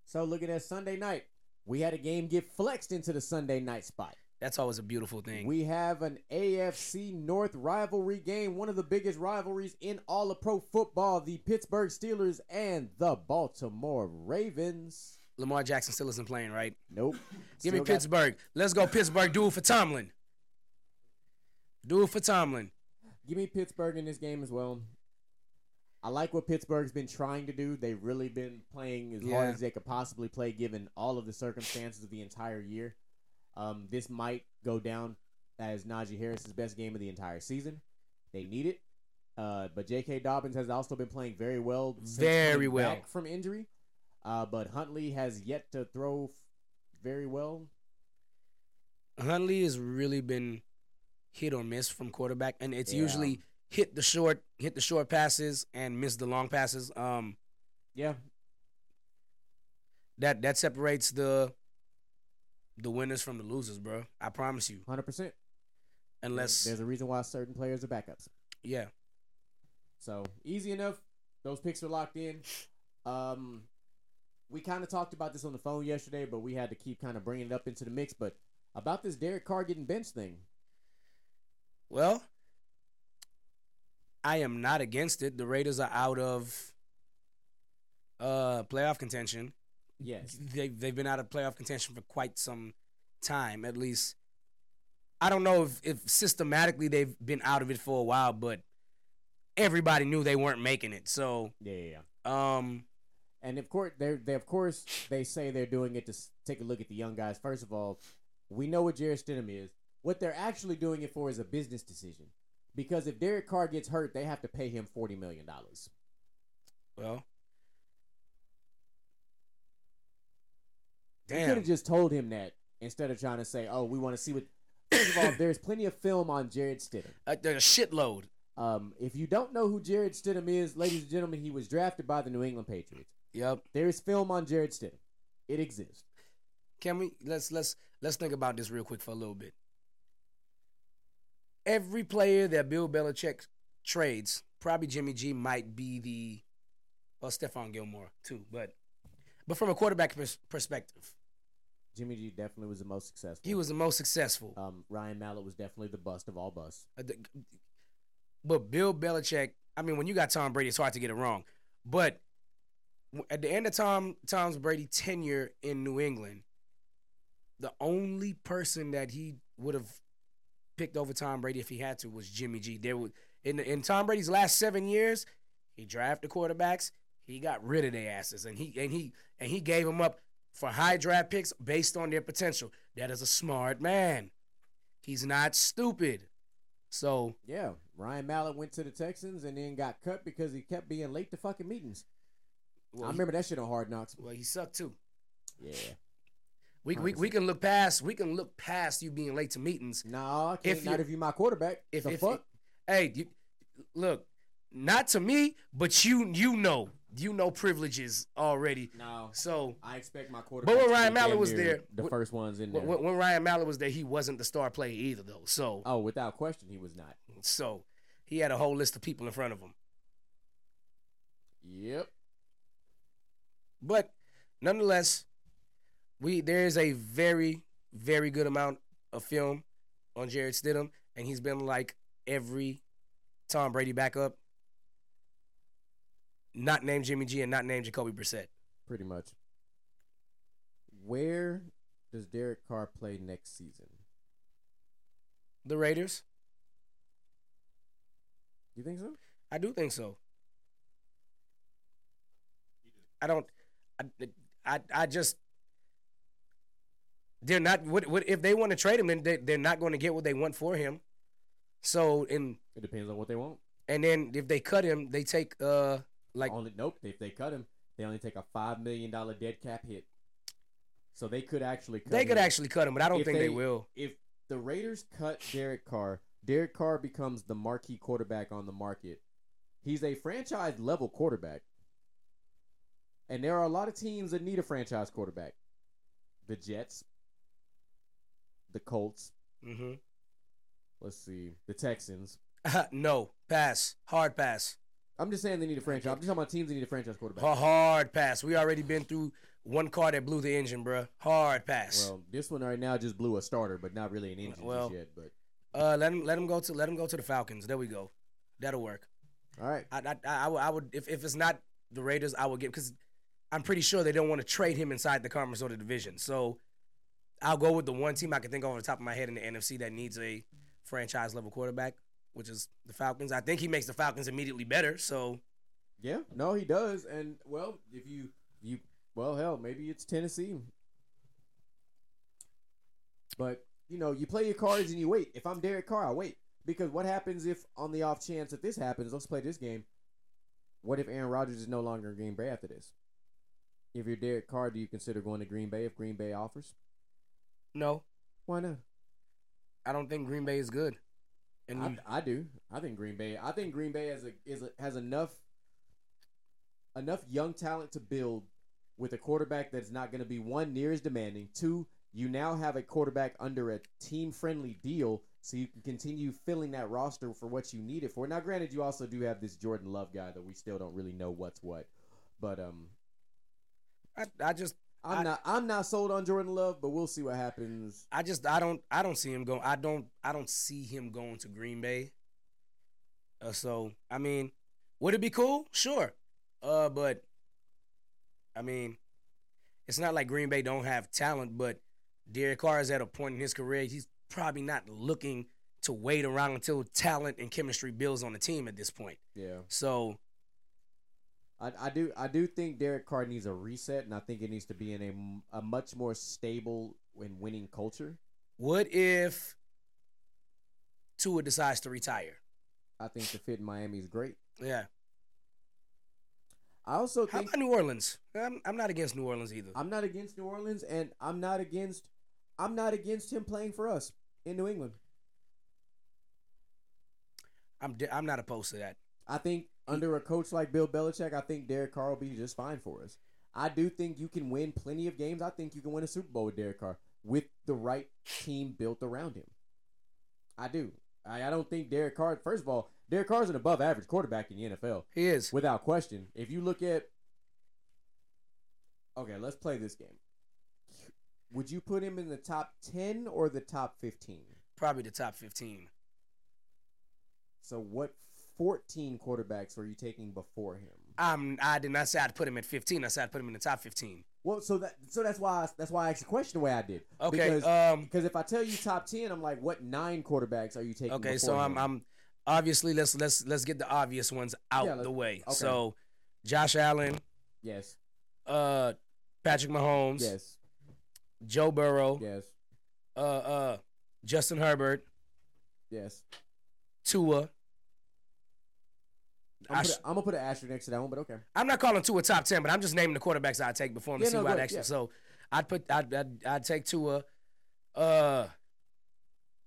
So looking at Sunday night, we had a game get flexed into the Sunday night spot. That's always a beautiful thing. We have an AFC North rivalry game, one of the biggest rivalries in all of pro football. The Pittsburgh Steelers and the Baltimore Ravens. Lamar Jackson still isn't playing, right? Nope. Give me Pittsburgh. Let's go Pittsburgh. Do it for Tomlin. Do it for Tomlin. Give me Pittsburgh in this game as well. I like what Pittsburgh's been trying to do. They've really been playing as Yeah. hard as they could possibly play, given all of the circumstances of the entire year. Um, this might go down as Najee Harris's best game of the entire season. They need it. Uh, but J.K. Dobbins has also been playing very well. Very well. back from injury. Uh, but Huntley has yet to throw very well. Huntley has really been hit or miss from quarterback, and it's Yeah. usually hit the short, hit the short passes and miss the long passes. Um, Yeah, that that separates the the winners from the losers, bro. I promise you. hundred percent. Unless, there's a reason why certain players are backups. yeah, So easy enough. Those picks are locked in. Um, we kind of talked about this on the phone yesterday, but we had to keep kind of bringing it up into the mix. But about this Derek Carr getting benched thing, Well, I am not against it. The Raiders are out of uh playoff contention. Yes, They they've been out of playoff contention for quite some time, at least. I don't know if, if systematically they've been out of it for a while, but everybody knew they weren't making it. So, yeah, yeah. yeah. um, And of course, they they of course they say they're doing it to s- take a look at the young guys. First of all, we know what Jarrett Stidham is. What they're actually doing it for is a business decision. Because if Derek Carr gets hurt, they have to pay him forty million dollars. well, They could have just told him that instead of trying to say, "Oh, we want to see what." First of all, there's plenty of film on Jarrett Stidham. There's a shitload. Um, if you don't know who Jarrett Stidham is, ladies and gentlemen, he was drafted by the New England Patriots. Yep. There is film on Jarrett Stidham. It exists. Can we let's let's let's think about this real quick for a little bit. Every player that Bill Belichick trades, probably Jimmy G might be the well, Stephon Gilmore too, but but from a quarterback pers- perspective, Jimmy G definitely was the most successful. he was the most successful. Um, Ryan Mallett was definitely the bust of all busts. Uh, But Bill Belichick, I mean, when you got Tom Brady, it's hard to get it wrong. But at the end of Tom Tom's Brady tenure in New England, the only person that he would have picked over Tom Brady if he had to was Jimmy G. There was in in Tom Brady's last seven years, he drafted quarterbacks, he got rid of their asses, and he and he and he gave them up for high draft picks based on their potential. That is a smart man. He's not stupid. So Yeah, Ryan Mallett went to the Texans and then got cut because he kept being late to fucking meetings. well, I remember that shit on Hard Knocks. Well, he sucked too. Yeah. We, we, we can look past we can look past you being late to meetings. No, I can't If not if you my quarterback. If, the if fuck? hey, you, look, not to me, but you you know you know privileges already. no. So I expect my quarterback. But when Ryan Mallett was there, the wh- first ones in there. when, when Ryan Mallett was there, he wasn't the star player either, though. So oh, without question, he was not. so he had a whole list of people in front of him. Yep. But nonetheless, we there is a very very good amount of film on Jarrett Stidham, and he's been like every Tom Brady backup, not named Jimmy G and not named Jacoby Brissett. Pretty much. Where does Derek Carr play next season? The Raiders, You think so? I do think so. I don't. I, I, I just. They're not. What, what if they want to trade him? Then they, they're not going to get what they want for him. So in It depends on what they want. and then if they cut him, they take uh like only nope. If they cut him, they only take a five million dollar dead cap hit. So they could actually cut they could actually cut him, but I don't If think they, will. If the Raiders cut Derek Carr, Derek Carr becomes the marquee quarterback on the market, he's a franchise level quarterback. And there are a lot of teams that need a franchise quarterback. The Jets, the Colts, Mm-hmm. let's see, the Texans. no, pass. Hard pass. I'm just saying they need a franchise. I'm just talking about teams that need a franchise quarterback. A hard pass. We already been through one car that blew the engine, bruh. Hard pass. Well, this one right now just blew a starter, but not really an engine Well, just yet. But uh, let him let him go to let him go to the Falcons. There we go. That'll work. all right, I I, I, would, I would if, if it's not the Raiders, I would get because I'm pretty sure they don't want to trade him inside the conference or the division. So I'll go with the one team I can think of off the top of my head in the NFC that needs a franchise level quarterback, which is the Falcons. I think he makes the Falcons immediately better. So yeah, no, he does. And well, if you you well, hell, maybe it's Tennessee. But you know, you play your cards and you wait. If I'm Derek Carr, I wait because what happens if, on the off chance that this happens, let's play this game. What if Aaron Rodgers is no longer in Green Bay after this? If you're Derek Carr, do you consider going to Green Bay if Green Bay offers? no, Why not? I don't think Green Bay is good. And you, I, I do. I think Green Bay. I think Green Bay has a is a, has enough enough young talent to build with a quarterback that's not going to be one near as demanding. Two, you now have a quarterback under a team friendly deal, so you can continue filling that roster for what you need it for. Now, granted, you also do have this Jordan Love guy that we still don't really know what's what, but um, I, I just I'm I- not I'm not sold on Jordan Love, but we'll see what happens. I just I don't I don't see him going. I don't I don't see him going to Green Bay. Uh, so I mean, would it be cool? Sure. Uh, but I mean, it's not like Green Bay don't have talent, but Derek Carr is at a point in his career he's probably not looking to wait around until talent and chemistry builds on the team at this point. Yeah. So I, I do I do think Derek Carr needs a reset, and I think it needs to be in a, a much more stable and winning culture. what if Tua decides to retire? I think the fit in Miami is great. Yeah. I also How think about New Orleans? I'm, I'm not against New Orleans either. I'm not against New Orleans, and I'm not against I'm not against him playing for us in New England. I'm I'm not opposed to that. I think under a coach like Bill Belichick, I think Derek Carr will be just fine for us. I do think you can win plenty of games. I think you can win a Super Bowl with Derek Carr with the right team built around him. I do. I, I don't think Derek Carr. First of all, Derek Carr is an above average quarterback in the NFL. He is. without question. If you look at, okay, let's play this game. Would you put him in the top ten or the top fifteen? Probably the top 15. So what fourteen quarterbacks were you taking before him? I'm, I did not say I'd put him at 15. I said I'd put him in the top 15. Well, so that so that's why I, that's why I asked the question the way I did. Okay. Because, um. because if I tell you top ten, I'm like, what nine quarterbacks are you taking? Okay. So I'm. I'm. Obviously, let's let's let's get the obvious ones out Yeah, the way. okay. So, Josh Allen, yes, uh, Patrick Mahomes, yes, Joe Burrow, yes, uh, uh, Justin Herbert, yes. Tua. I'm gonna, put sh- a, I'm gonna put an asterisk next to that one, but okay. I'm not calling Tua top 10, but I'm just naming the quarterbacks I'd take before him Yeah, to see no, what I'd actually. yeah. So, I'd put I'd, I'd I'd take Tua. Uh,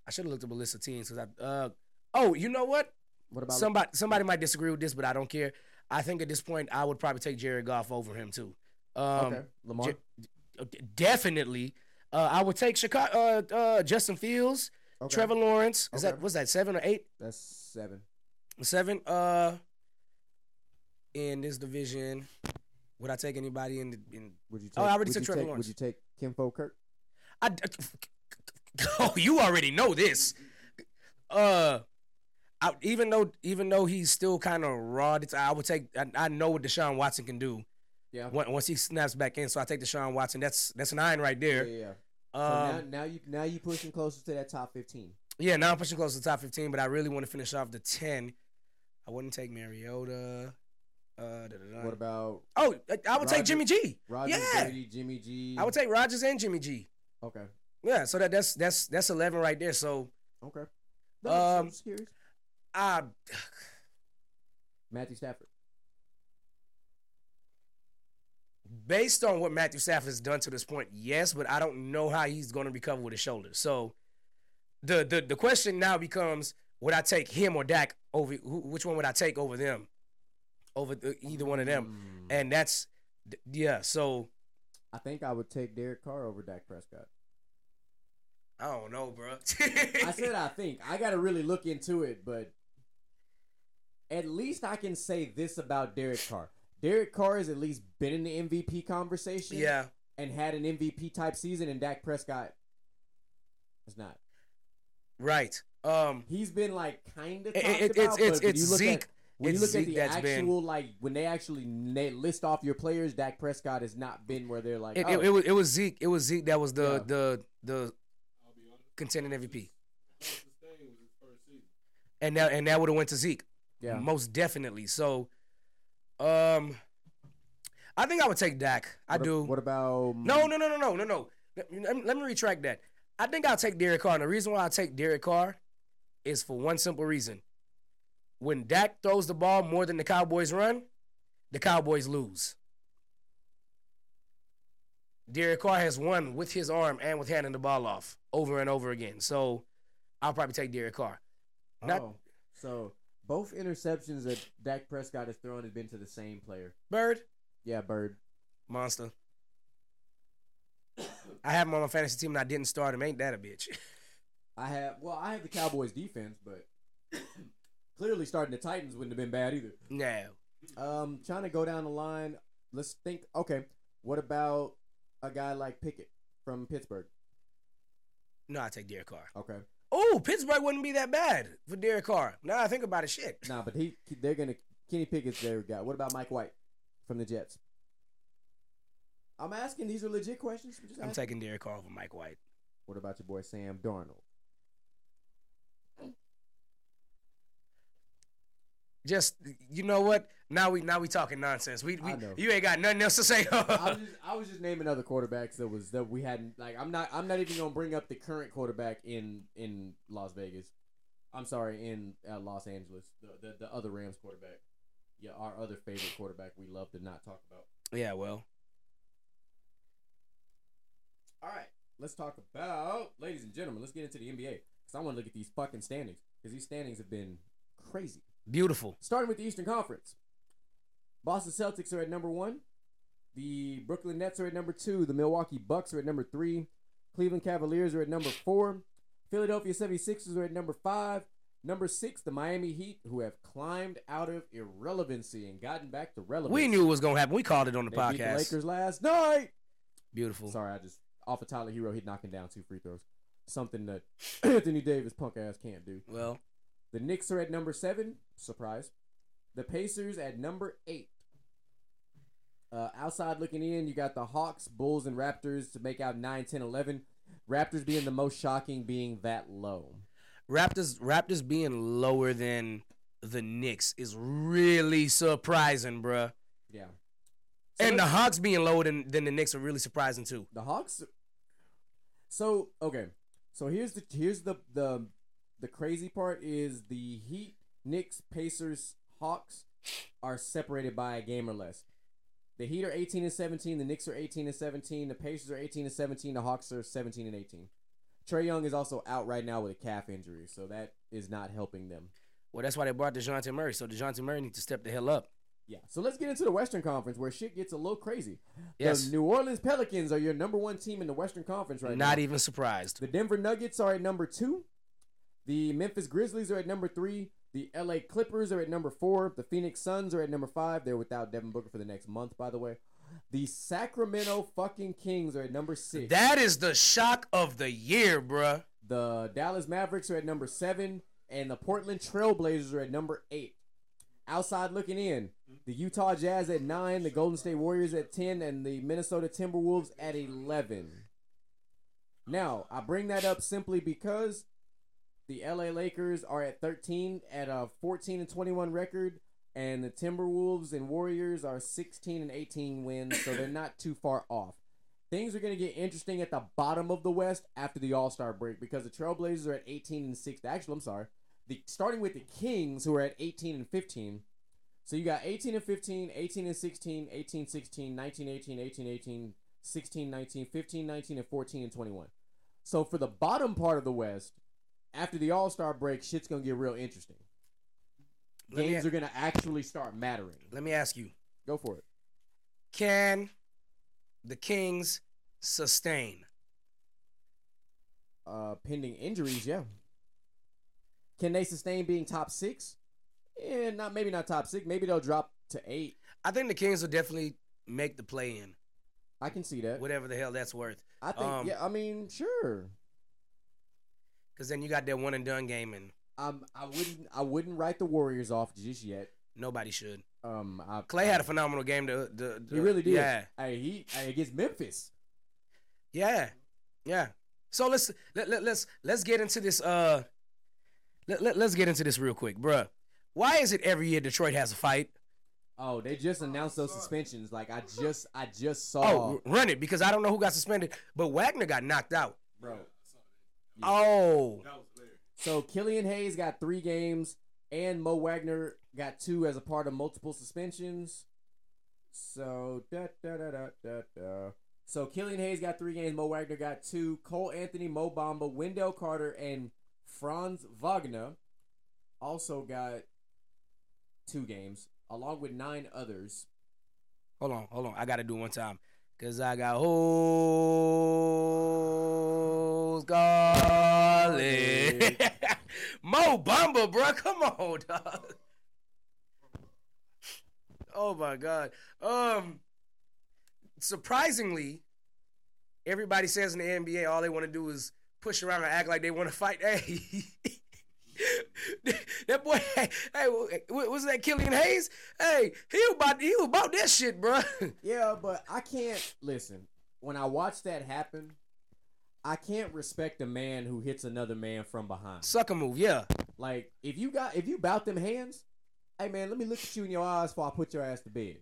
I should have looked up a list of teams because I. Uh, oh, you know what? What about somebody somebody might disagree with this, but I don't care. I think at this point I would probably take Jared Goff over him too. Um, okay, Lamar? J- definitely. Uh, I would take Chicago, uh, uh, Justin Fields, okay. Trevor Lawrence. Is Okay. that was that seven or eight? That's seven. Seven. Uh, in this division, would I take anybody in? The, in Would you take? Oh, I already took Trevor take, Lawrence. Would you take Kim Kirk? I, oh, you already know this. Uh, I, even though even though he's still kind of raw, I would take. I, I know what Deshaun Watson can do Yeah. once he snaps back in. So I take Deshaun Watson. That's that's nine right there. yeah. yeah. So Um, now, now you now you pushing closer to that top fifteen. yeah, now I'm pushing close to the top fifteen, but I really want to finish off the ten. I wouldn't take Mariota. Uh. What about oh, I, would take Jimmy G. Rodgers, Yeah. Brady, Jimmy G? I would take Rodgers and Jimmy G. Okay. Yeah, so that that's that's that's eleven right there. So Okay. No, Um. I Matthew Stafford. based on what Matthew Stafford has done to this point, yes, but I don't know how he's going to recover with his shoulder. So the the the question now becomes: would I take him or Dak over? Who, which one would I take over them? Over the, either one of them, Mm, and that's yeah. So I think I would take Derek Carr over Dak Prescott. I don't know, bro. I said I think. I got to really look into it, but at least I can say this about Derek Carr. Derek Carr has at least been in the MVP conversation yeah, and had an MVP type season, and Dak Prescott is not. right. Um, He's been like kind of It- it- about, it's- it's- but when it's you look Zeke. At, when you It's look at Zeke the that's been- actual like when they actually na- list off your players, Dak Prescott has not been where they're like. it, oh, it, it was it was Zeke. It was Zeke that was the Yeah. the the I'll be honest. contending MVP, Sustained was his first season. and that and that would have went to Zeke. yeah. most definitely. So, um, I think I would take Dak. I What a- do. What about No, no, no, no, no, no, no. Let, let me, let me retract that. I think I'll take Derek Carr. And the reason why I take Derek Carr is for one simple reason. When Dak throws the ball more than the Cowboys run, the Cowboys lose. Derek Carr has won with his arm and with handing the ball off over and over again. So I'll probably take Derek Carr. Not oh, so both interceptions that Dak Prescott has thrown have been to the same player. Bird, Yeah, Bird. monster. I have him on my fantasy team and I didn't start him. Ain't that a bitch? I have well, I have the Cowboys defense, but clearly starting the Titans wouldn't have been bad either. no. Um, trying to go down the line. Let's think. Okay, what about a guy like Pickett from Pittsburgh? No, I take Derek Carr. Okay, Oh, Pittsburgh wouldn't be that bad for Derek Carr. Now I think about it, shit. nah, but he they're gonna Kenny Pickett's their guy. What about Mike White from the Jets? I'm asking. These are legit questions. I'm I'm taking Derek Carr over Mike White. What about your boy Sam Darnold? Just you know what? Now we now we talking nonsense. We, we you ain't got nothing else to say. I was just I was just naming other quarterbacks that was that we hadn't like I'm not I'm not even gonna bring up the current quarterback in in Las Vegas. I'm sorry in uh, Los Angeles the, the the other Rams quarterback. Yeah, our other favorite quarterback we love to not talk about. yeah, well, All right, let's talk about ladies and gentlemen. Let's get into the NBA because I want to look at these fucking standings because these standings have been crazy. Beautiful. Starting with the Eastern Conference. Boston Celtics are at number one. The Brooklyn Nets are at number two. The Milwaukee Bucks are at number three. Cleveland Cavaliers are at number four. Philadelphia 76ers are at number five. Number six, the Miami Heat, who have climbed out of irrelevancy and gotten back to relevance. We knew it was gonna happen. We called it on the they beat the podcast. Lakers last night. Beautiful. Sorry, I just off of Tyler Herro, he knocking down two free throws. Something that Anthony Davis punk ass can't do. Well, The Knicks are at number seven. Surprise. The Pacers at number eight. Uh, outside looking in, you got the Hawks, Bulls, and Raptors to make out 9, 10, 11. Raptors being the most shocking, being that low. Raptors Raptors being lower than the Knicks is really surprising, bruh. Yeah. So And the Hawks being lower than, than the Knicks are really surprising too. the Hawks. So okay, so here's the here's the the the crazy part is the Heat, Knicks, Pacers, Hawks are separated by a game or less. The Heat are 18 and 17. The Knicks are 18 and 17. The Pacers are 18 and 17. The Hawks are 17 and 18. Trae Young is also out right now with a calf injury, so that is not helping them. Well, that's why they brought Dejounte Murray. So Dejounte Murray needs to step the hell up. Yeah. So let's get into the Western Conference where shit gets a little crazy. Yes. The New Orleans Pelicans are your number one team in the Western Conference right now. Not even surprised. The Denver Nuggets are at number two. The Memphis Grizzlies are at number three. The LA Clippers are at number four. The Phoenix Suns are at number five. They're without Devin Booker for the next month, by the way. The Sacramento fucking Kings are at number six. That is the shock of the year, bruh. the Dallas Mavericks are at number seven. And the Portland Trailblazers are at number eight. Outside looking in, the Utah Jazz at nine, the Golden State Warriors at 10, and the Minnesota Timberwolves at 11. Now, I bring that up simply because the LA Lakers are at 13 at a 14 and 21 record, and the Timberwolves and Warriors are 16 and 18 wins, so they're not too far off. Things are going to get interesting at the bottom of the West after the All Star break because the Trailblazers are at 18 and 6. Actually, I'm sorry. The starting with the Kings who are at 18 and 15. So you got 18 and 15, 18 and 16, 18 16, 19 18, 18 18, 16 19, 15 19 and 14 and 21. So for the bottom part of the West, after the All Star break, shit's gonna get real interesting. Let me, Games are gonna actually start mattering. let me ask you: Go for it. Can the Kings sustain? Uh, pending injuries, yeah. Can they sustain being top six? Yeah, not maybe not top six. Maybe they'll drop to eight. I think the Kings will definitely make the play in, I can see that. whatever the hell that's worth. I think. um, yeah, I mean, sure. Because then you got that one and done game, and Um, I wouldn't. I wouldn't write the Warriors off just yet. nobody should. Um, I, Clay had a phenomenal game. To, the, He really did. Yeah, Hey, he hey, against Memphis. yeah, yeah. So let's let, let, let's let's get into this. Uh, let, let, let's get into this real quick, bruh. Why is it every year Detroit has a fight? Oh, they just announced those suspensions. Like I just, I just saw, Oh, run it because I don't know who got suspended, but Wagner got knocked out. bro. Oh, That was. So Killian Hayes got three games, and Mo Wagner got two as a part of multiple suspensions. So da da da da da da. So Killian Hayes got three games. Mo Wagner got two. Cole Anthony, Mo Bamba, Wendell Carter, and Franz Wagner also got two games, along with nine others. hold on, hold on. I got to do one time because I got hoes calling. Mo Bamba, bro. Come on, dog. Oh my god. Um surprisingly, everybody says in the NBA all they want to do is push around and act like they want to fight. Hey. that boy, hey, what was that Killian Hayes? Hey, he was about he was about that shit, bro. Yeah, but I can't listen. When I watch that happen, I can't respect a man who hits another man from behind. Sucker move, yeah. Like if you got if you bout them hands, hey man, let me look at you in your eyes before I put your ass to bed.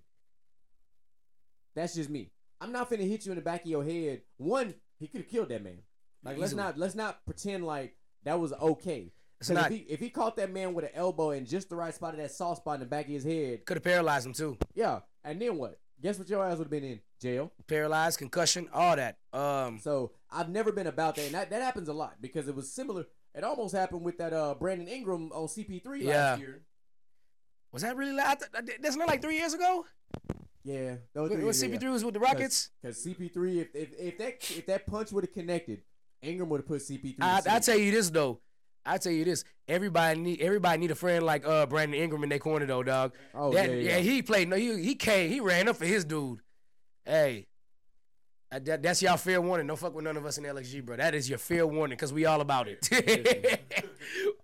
That's just me. I'm not finna hit you in the back of your head. One, he could have killed that man. Like let's not let's not pretend like that was okay. It's not if he if he caught that man with an elbow in just the right spot of that soft spot in the back of his head, could have paralyzed him too. yeah. And then what? Guess what your ass would have been in jail. Paralyzed, concussion, all that. Um So I've never been about that, and that, that happens a lot because it was similar. It almost happened with that uh Brandon Ingram on CP3 Yeah. last year. was that really th- that's not like three years ago? Yeah, When when CP3 was with the Rockets? Because CP3, if, if if that if that punch would have connected, Ingram would have put CP3. I, I tell you this though. I tell you this. Everybody need everybody need a friend like uh Brandon Ingram in their corner though, dog. Oh that, yeah, yeah. he played. No, he he came. He ran up for his dude. Hey, that, that's y'all fair warning. Don't fuck with none of us in LXG, bro. That is your fair warning because we all about it.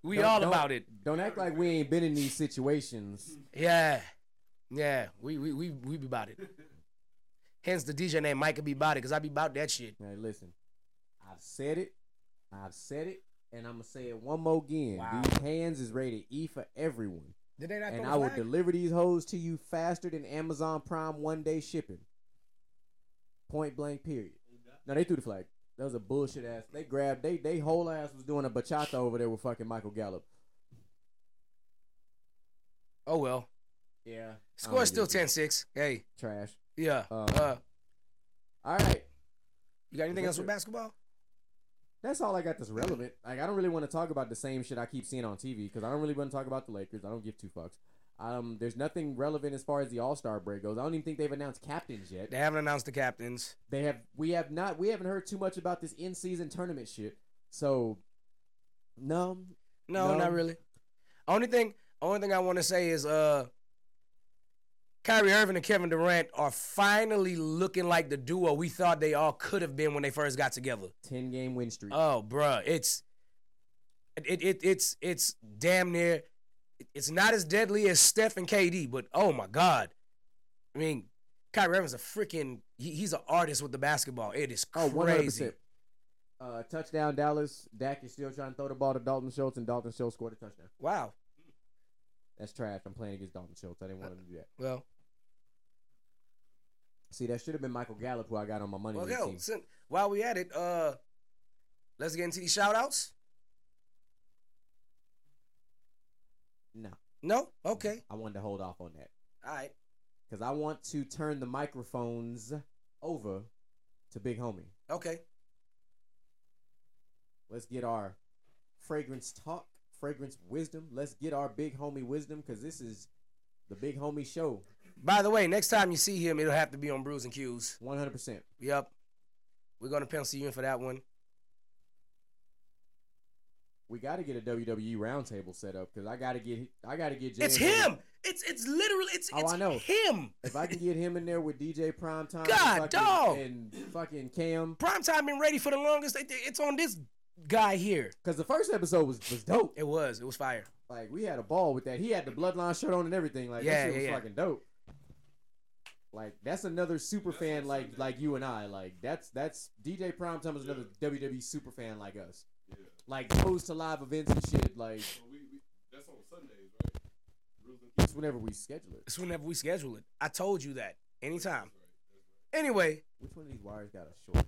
we Don't- all don't- about it. Don't act like we ain't been in these situations. Yeah, yeah. We we we we be about it. Hence the DJ name Mike could be about it because I be about that shit. Now listen, I've said it, I've said it, and I'm gonna say it one more again. Wow. These hands is rated E for everyone. Did they not and I will deliver these hoes to you faster than Amazon Prime one day shipping. Point blank. Period. No, they threw the flag. That was a bullshit ass. They grabbed. They they whole ass was doing a bachata over there with fucking Michael Gallup. Oh well. Yeah. Score still 10-6. Hey, Trash. yeah. Um, uh, All right. you got anything else with basketball? That's all I got that's relevant. Like I don't really want to talk about the same shit I keep seeing on TV because I don't really want to talk about the Lakers. I don't give two fucks. Um, there's nothing relevant as far as the All Star break goes. I don't even think they've announced captains yet. They haven't announced the captains. They have. We have not. We haven't heard too much about this in season tournament shit. So, no. No, No. not really. Only thing, only thing I want to say is, uh, Kyrie Irving and Kevin Durant are finally looking like the duo we thought they all could have been when they first got together. Ten game win streak. Oh, bruh, it's it, it it's it's damn near. It's not as deadly as Steph and KD, but oh my god, I mean, Kyrie Irving's a freaking. He, he's an artist with the basketball. It is Oh, crazy. 100%. Uh, touchdown Dallas. Dak is still trying to throw the ball to Dalton Schultz, and Dalton Schultz scored a touchdown. Wow. That's trash. I'm playing against Dalton Schultz. I didn't want him to do that. Well, See, that should have been Michael Gallup, who I got on my money well, hell, team. since, while we at it, uh, let's get into these shout outs. No, No? Okay. I wanted to hold off on that All right. because I want to turn the microphones over to Big Homie. Okay. Let's get our fragrance talk, fragrance wisdom. Let's get our big homie wisdom because this is the big homie show. By the way, next time you see him, it'll have to be on Brews and Cues. One hundred percent. Yep. We're gonna pencil you in for that one. We got to get a WWE roundtable set up because I got to get I got to get. It's him. It's it's literally it's Oh, it's I know. him. If I can get him in there with DJ Primetime, God, and fucking, dog. and fucking Cam, Primetime been ready for the longest. It's on this guy here. because the first episode was was dope. It was. It was fire. Like we had a ball with that. He had the bloodline shirt on and everything. Like Yeah, that shit was yeah, yeah. fucking dope. Like that's another super fan like like you and I. Like that's that's DJ Primetime is another WWE super fan like us. Yeah. Like goes to live events and shit. Like So we, we that's on Sundays, right? It's whenever we schedule it. It's whenever we schedule it. I told you that. Anytime. That's right. That's right. Anyway, Which one of these wires got a short?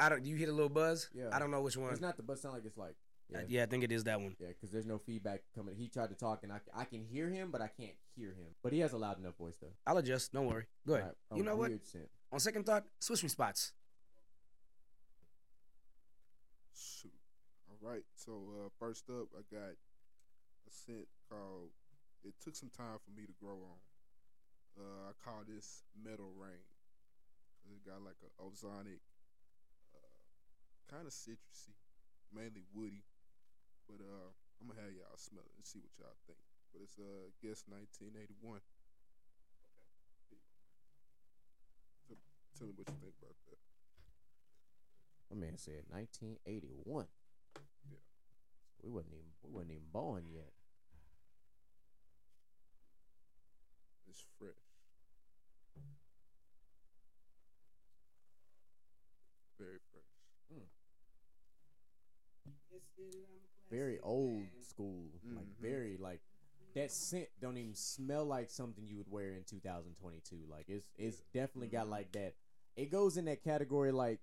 I don't. Do you hear a little buzz? Yeah. I don't know which one. It's not the buzz. Sound like it's like yeah. yeah, I think it is that one. Yeah, because there's no feedback coming. He tried to talk, and I, I can hear him, but I can't hear him. But he has a loud enough voice, though. I'll adjust. Don't worry. Go ahead. Alright, a you know what? weird scent. On second thought, switch me spots. Shoot. All right. So uh, first up, I got a scent called. It took some time for me to grow on. Uh, I call this Metal rain. It got like a ozonic, uh, kind of citrusy, mainly woody. But uh, I'm gonna have y'all smell it and see what y'all think. But it's uh, guess 1981. Tell, tell me what you think about that. My man said 1981. Yeah. We wasn't even we wasn't even born yet. It's fresh. Very fresh. Very old school. Like Mhm. very like that scent don't even smell like something you would wear in 2022. Like it's it's definitely got like that. It goes in that category like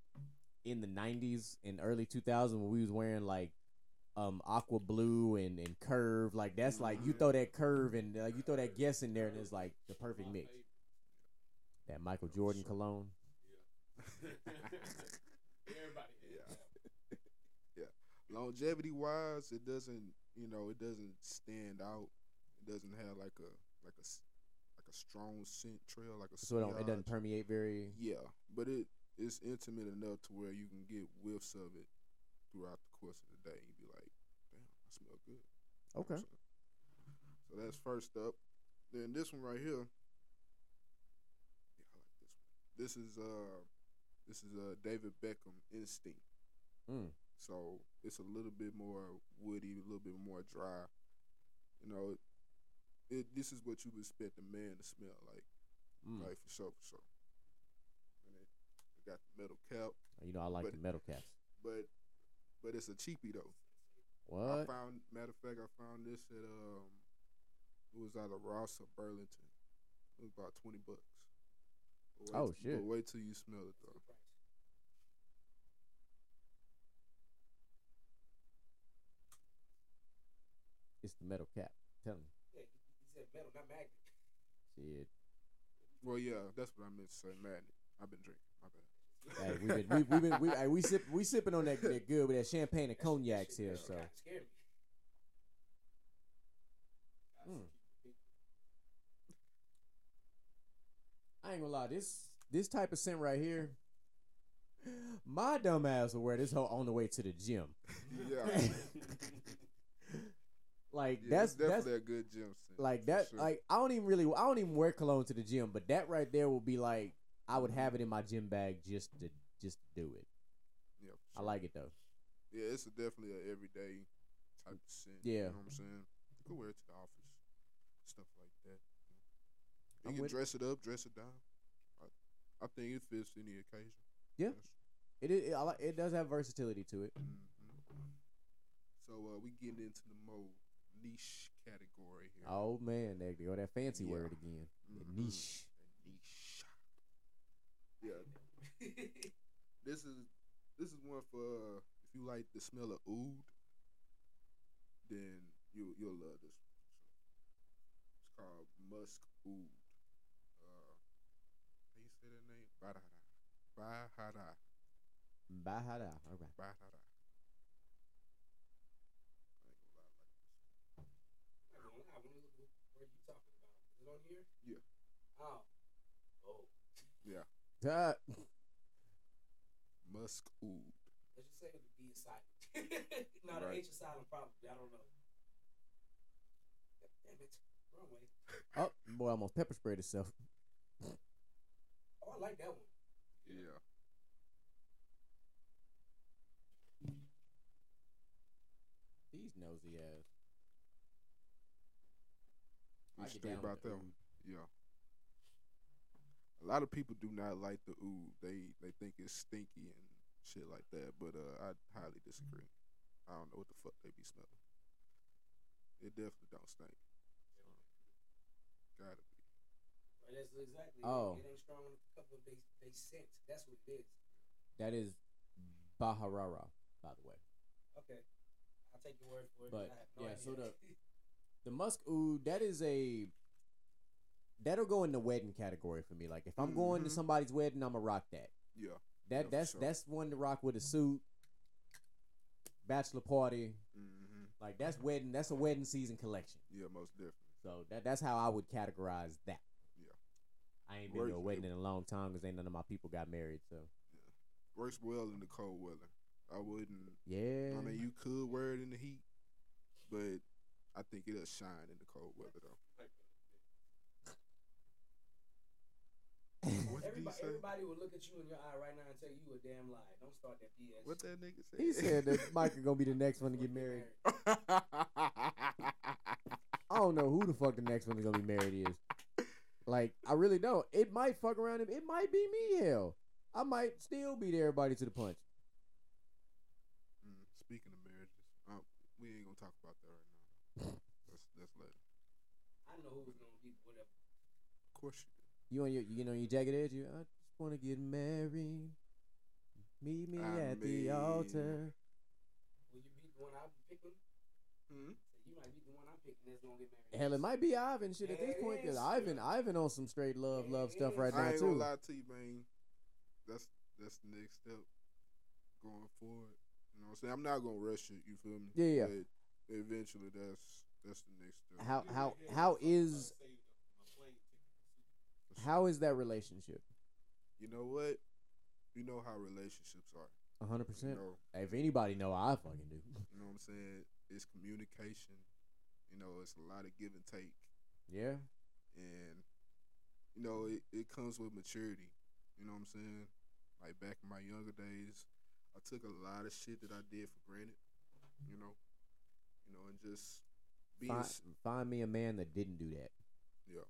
in the 90s and early 2000s when we was wearing like um aqua blue and and curve like that's like you throw that curve and uh, you throw that guess in there and it's like the perfect mix. That Michael Jordan cologne. Everybody. Yeah. yeah. Longevity wise, it doesn't, you know, it doesn't stand out. It doesn't have like a like a like a strong scent trail like a So it, it doesn't permeate very Yeah, but it it's intimate enough to where you can get whiffs of it throughout the course of the day. You be like, damn, I smell good. You know Okay. So that's first up. Then this one right here. Yeah, I like this one. This is uh this is uh David Beckham Instinct. Mm. So it's a little bit more woody, a little bit more dry. You know, it, this is what you would expect a man to smell like. Mm. Like for sure, for sure. And it, it got the metal cap, You know I like But- the metal caps. but but it's a cheapie though. I What? found matter of fact I found this at um it was either Ross or Burlington. It was about twenty bucks. Wait Oh, shit. Wait till you smell it though. It's the metal cap. Tell me. Yeah, he said metal, not magnet. Shit. Well yeah, that's what I meant to say, magnet. I've been drinking. My bad. Hey, we've been, we, we've been, we, hey, we sip, we sipping on that, that good with that champagne and cognacs here. So, Mm. I ain't gonna lie, this, this type of scent right here, my dumb ass will wear this whole on the way to the gym. Yeah. like Yeah, that's it's that's a good gym scent. like that. sure. Like I don't even really, I don't even wear cologne to the gym, but that right there will be like I would have it in my gym bag just to just to do it. yeah, I like it though. Yeah, it's a definitely a everyday type of scent. Yeah. You know what I'm saying? You can wear it to the office. Stuff like that. You, I'm can with it. dress it up, dress it down. I, I think it fits any occasion. Yeah. Yes. It is, it, it does have versatility to it. Mhm. So uh, we getting into the more niche category here. Oh man, there you go that fancy Yeah. word again. The Mhm. niche. Niche. Yeah. this is this is one for uh, if you like the smell of oud, then you you'll love this one. It's called musk oud. Uh, how you say that name? Bahara. Bahara. Bahada. All right. Bahara. Let me look at where you talking about. Is it on here? Yeah. Oh. Oh. Yeah. That. Musk oud. Let's just say the B is silent. no, the Right. H is silent probably. I don't know. Damn it. Wrong way. oh, boy, almost pepper sprayed itself. Oh, I like that one. Yeah. These nosy ass. You I get straight down about with the that one. Yeah. A lot of people do not like the oud. They they think it's stinky and shit like that. But uh, I highly disagree. I don't know what the fuck they be smelling. It definitely don't stink. Gotta be. Right, that's exactly. Oh. It ain't strong enough to cover they they scent. That's what it is. That is Baharara, by the way. Okay. I'll take your word for it. But, I have no yeah, so idea. The musk oud, that is a that'll go in the wedding category for me. Like if I'm going to Mhm. somebody's wedding, I'ma rock that. Yeah. That Yeah, that's sure. that's one to rock with a suit, bachelor party. Mm-hmm. Like that's wedding. That's a wedding season collection. Yeah, most definitely. So that that's how I would categorize that. Yeah. I ain't been to a wedding in a long time because ain't none of my people got married. So Yeah. Works well in the cold weather. I wouldn't. yeah. I mean, you could wear it in the heat, but I think it'll shine in the cold weather though. What did he Everybody, say? everybody will look at you in your eye right now and tell you you a damn lie. Don't start that BS. What that nigga said? he said that Mike is gonna be the next one to get married. I don't know who the fuck the next one is gonna be married is. Like I really don't. It might fuck around him. It might be me. Hell, I might still beat everybody to the punch. Mm, speaking of marriages, um, we ain't gonna talk about that right now. That's that's later. I know who was gonna be whatever. Of course you do. You on your you know your jagged edge. You I just wanna get married. Meet me I at the altar. Will you beat the one I'm picking? Hmm? So you might beat the one I'm picking that's gonna get married. Hell, it might be Ivan shit at this point because is. Ivan Ivan on some straight love Yeah, love it stuff right I now ain't too. gonna lie to you, man. That's that's the next step going forward. You know what I'm saying? I'm not gonna rush it. You feel me? Yeah, yeah. But eventually, that's that's the next step. How how how is how is that relationship? You know what? You know how relationships are. hundred You percent. If anybody know, I fucking do. you know what I'm saying? It's communication. You know, it's a lot of give and take. Yeah. and you know it, it comes with maturity you know what i'm saying like back in my younger days i took a lot of shit that i did for granted you know you know and just being Find, find me a man that didn't do that. yeah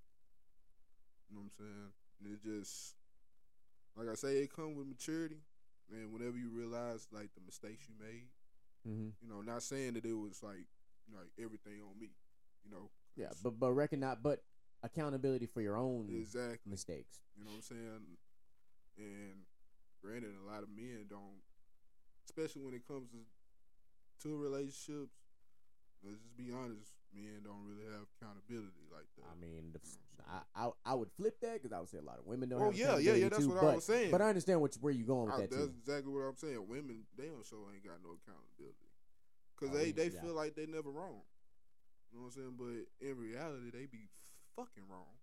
you know what i'm saying and it just like i say it comes with maturity and whenever you realize like the mistakes you made Mm-hmm. you know not saying that it was like like everything on me you know Yeah, but but recognize, but accountability for your own exactly mistakes. You know what I'm saying? And granted, a lot of men don't, especially when it comes to to relationships. Let's just be honest, men don't really have accountability like that. I mean, the, I, I I would flip that because I would say a lot of women don't. Oh have yeah, yeah, yeah. That's too, what but, I was saying. But I understand what where you're going with I- that that's too. exactly what I'm saying. Women, they don't show ain't got no accountability because Oh, they we- they yeah. feel like they never wrong. You know what I'm saying? But in reality, they be fucking wrong.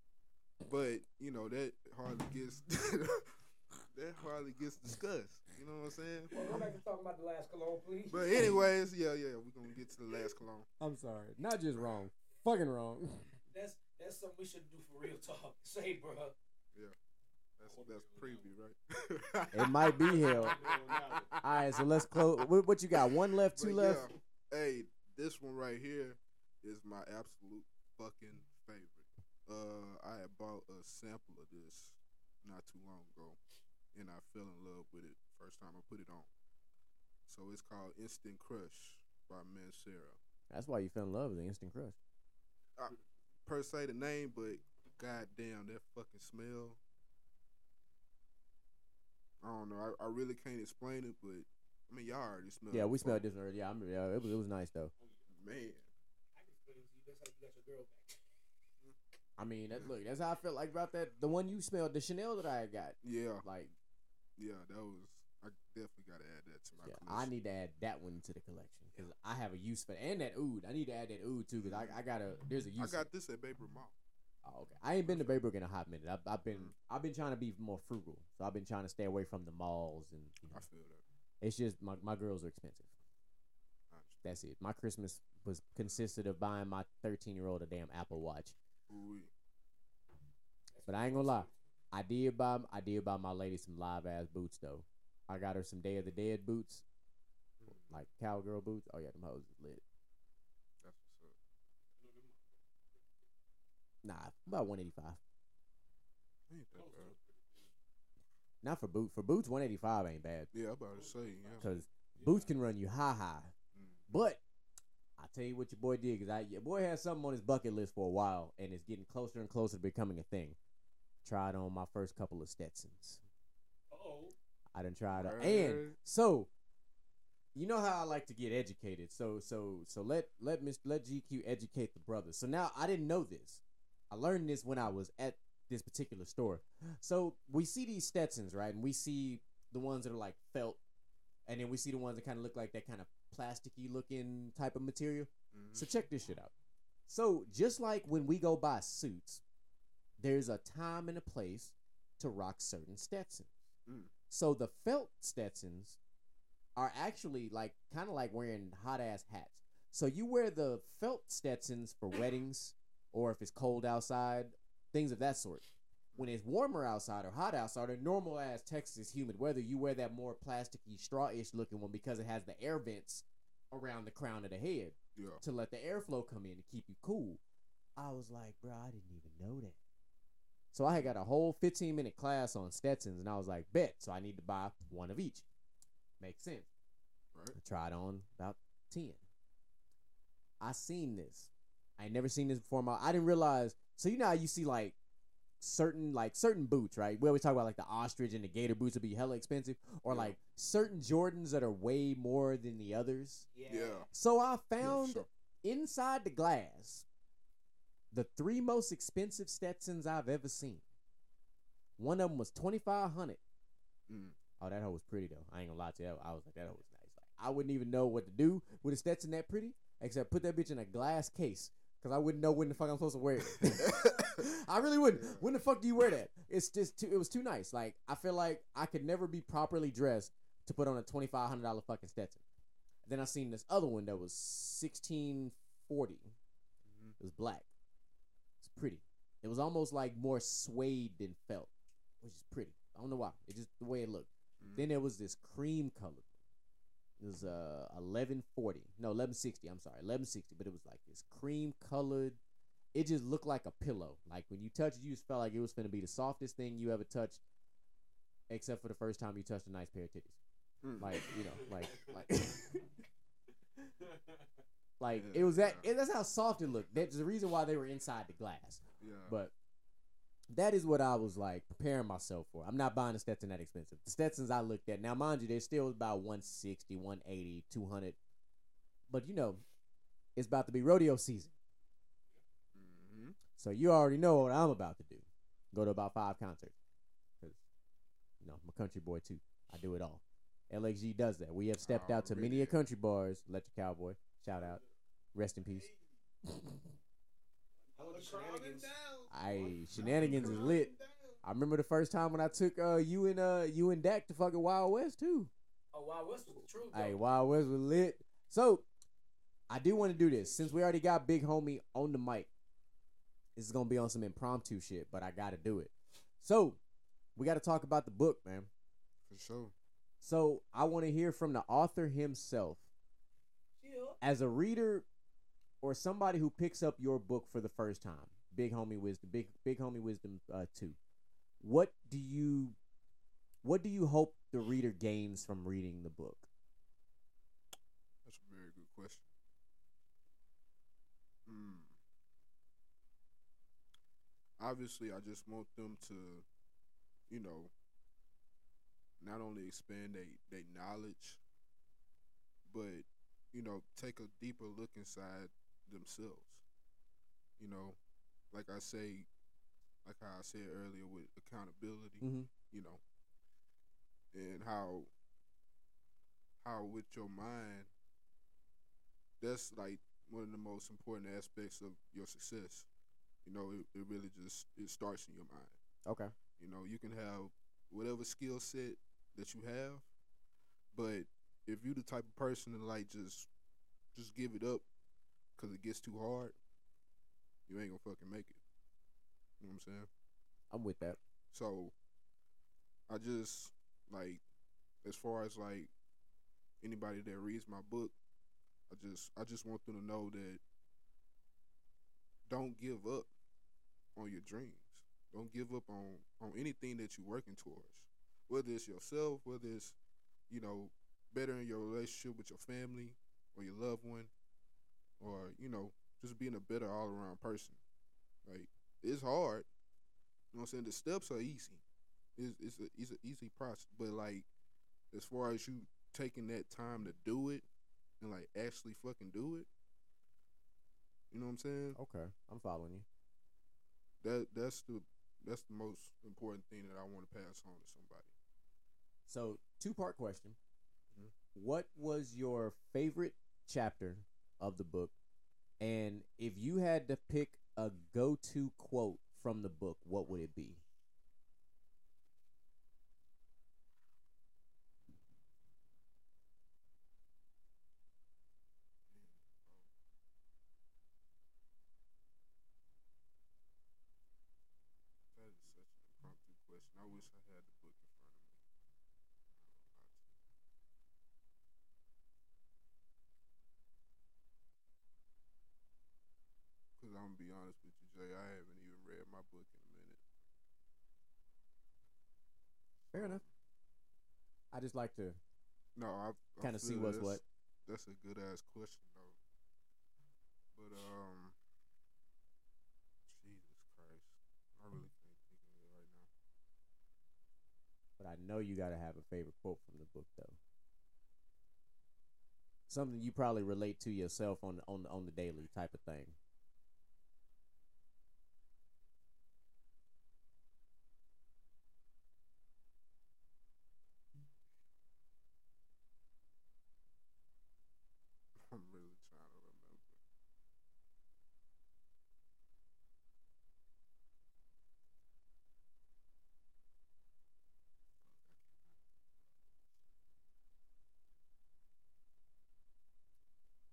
But you know that hardly gets that hardly gets discussed. You know what I'm saying? Well, go back to talking about the last cologne, please. But anyways, yeah, yeah, we're gonna get to the last cologne. I'm sorry, not just wrong, fucking wrong. that's that's something we should do for real talk. Say, bro. Yeah. That's that's preview, right? It might be hell. All right, so let's close. What, what you got? One left, two But left. yeah, hey, this one right here is my absolute fucking favorite. Uh, I had bought a sample of this not too long ago, and I fell in love with it first time I put it on. So it's called Instant Crush by Mancera. That's why you fell in love with the instant crush. I, Per se the name, but goddamn that fucking smell. I don't know. I, I really can't explain it, but I mean y'all already smelled. Yeah, we before. smelled this already. Yeah, I'm, yeah, it was it was nice though. Man, I can explain it to you. That's how you got your girl back. I mean, that, look, that's how I felt like about that. The one you smelled, the Chanel that I got. yeah, Like, yeah, that was I definitely gotta add that to my Yeah, collection. I need to add that one to the collection because I have a use for and that oud. I need to add that oud too because I, I got a there's a use. I got this at Baybrook Mall. Oh, okay. I ain't been to Baybrook in a hot minute. I've, I've been mm-hmm. I've been trying to be more frugal, so I've been trying to stay away from the malls and you know, I feel that. it's just my my girls are expensive. That's it. My Christmas was consisted of buying my 13 year old a damn Apple Watch. Ooh-wee. But I ain't gonna lie, I did buy I did buy my lady some live ass boots though. I got her some Day of the Dead boots, like cowgirl boots. Oh yeah, them hoes is lit. That's what's up. Nah, about 185. Ain't that bad. Not for boot. For boots, 185 ain't bad Yeah, I'm about to say, yeah. because boots can run you high high. Mm. But I tell you what your boy did because I your boy had something on his bucket list for a while and it's getting closer and closer to becoming a thing. Tried on my first couple of Stetsons. Oh, I tried it. Right. And so you know how I like to get educated. So so so let let Miss let GQ educate the brothers. So now I didn't know this. I learned this when I was at this particular store. So we see these Stetsons, right? And we see the ones that are like felt, and then we see the ones that kind of look like that kind of plasticky looking type of material. Mhm. So check this shit out. So just like when we go buy suits, there's a time and a place to rock certain Stetsons. Mm. So the felt Stetsons are actually like kind of like wearing hot ass hats. So you wear the felt Stetsons for weddings or if it's cold outside, things of that sort. When it's warmer outside or hot outside or normal ass Texas humid weather, you wear that more plasticky straw-ish looking one because it has the air vents around the crown of the head Yeah. to let the airflow come in to keep you cool. I was like, bro, I didn't even know that. So I had got a whole 15 minute class on Stetsons, and I was like, bet. So I need to buy one of each. Makes sense. Right. I tried on about 10. I seen this. I ain't never seen this before. My I didn't realize. So you know how you see like certain like certain boots, right? We always talk about like the ostrich and the gator boots would be hella expensive, or Yeah. like certain Jordans that are way more than the others. Yeah. So I Yeah, found sure. inside the glass the three most expensive Stetsons I've ever seen. One of them was twenty five hundred. Mm. Oh, that hoe was pretty though. I ain't gonna lie to you. I was like, that hoe was nice. Like, I wouldn't even know what to do with a Stetson that pretty, except put that bitch in a glass case, cause I wouldn't know when the fuck I'm supposed to wear it. I really wouldn't. When the fuck do you wear that? It's just too. It was too nice. Like I feel like I could never be properly dressed to put on a twenty five hundred dollar fucking Stetson. Then I seen this other one that was sixteen forty. Mhm. It was black. Pretty. It was almost like more suede than felt, which is pretty. I don't know why. It just the way it looked. Mhm. Then there was this cream colored. It was uh eleven forty. No, eleven sixty. I'm sorry, eleven sixty. But it was like this cream colored. It just looked like a pillow. Like when you touched it, you just felt like it was gonna be the softest thing you ever touched, except for the first time you touched a nice pair of titties. Mm. Like you know, like like. Like it was that. Yeah. That's how soft it looked. That's the reason why they were inside the glass. yeah. But that is what I was like preparing myself for. I'm not buying a Stetson that expensive. The Stetsons I looked at, now mind you, they're still about 160, 180, 200. But you know, it's about to be rodeo season. Mhm. So you already know what I'm about to do. Go to about five concerts. Because, you know, I'm a country boy too. I do it all. LXG does that. We have stepped out to many a country bars. Let your cowboy. Shout out. Rest in peace. all shenanigans. I shenanigans is lit. I remember the first time when I took uh you and uh you and Dak to fucking Wild West too. Oh, wow, what's the truth? Hey, Wild West was lit. So I do want to do this since we already got Big Homie on the mic. This is gonna be on some impromptu shit, but I gotta do it. So we got to talk about the book, man. For sure. So I want to hear from the author himself. As a reader or somebody who picks up your book for the first time, Big Homie Wisdom, Big Big Homie Wisdom uh, 2. What do you what do you hope the reader gains from reading the book? That's a very good question. Mm. Obviously, I just want them to, you know, not only expand their they knowledge, but you know, take a deeper look inside themselves. You know, like I say, like how I said earlier with accountability Mhm. you know, and how how with your mind, that's like one of the most important aspects of your success. You know, it, it really just it starts in your mind. Okay. You know, you can have whatever skill set that you have, but if you're the type of person to like just just give it up because it gets too hard, you ain't gonna fucking make it. You know what I'm saying? I'm with that. So I just like as far as like anybody that reads my book, I just I just want them to know that don't give up on your dreams. Don't give up on on anything that you're working towards. Whether it's yourself, whether it's you know bettering your relationship with your family or your loved one, or you know just being a better all around person. Like it's hard. You know what I'm saying? The steps are easy. It's it's a it's an easy process, but like as far as you taking that time to do it and like actually fucking do it, you know what I'm saying? Okay. I'm following you. That that's the that's the most important thing that I want to pass on to somebody. So, two part question. Mhm. What was your favorite chapter of the book? And if you had to pick a go to quote from the book, what would it be? That is such an impromptu question. I wish I had the book in front of me. Because I'm gonna be honest with you, Jay. I haven't even read my book in a minute. Fair enough. I just like to No, I kind of see what's what. That's a good ass question though. But um, Jesus Christ, I really can't think of it right now. But I know you got to have a favorite quote from the book, though. Something you probably relate to yourself on on on the daily type of thing. I'm really trying to remember.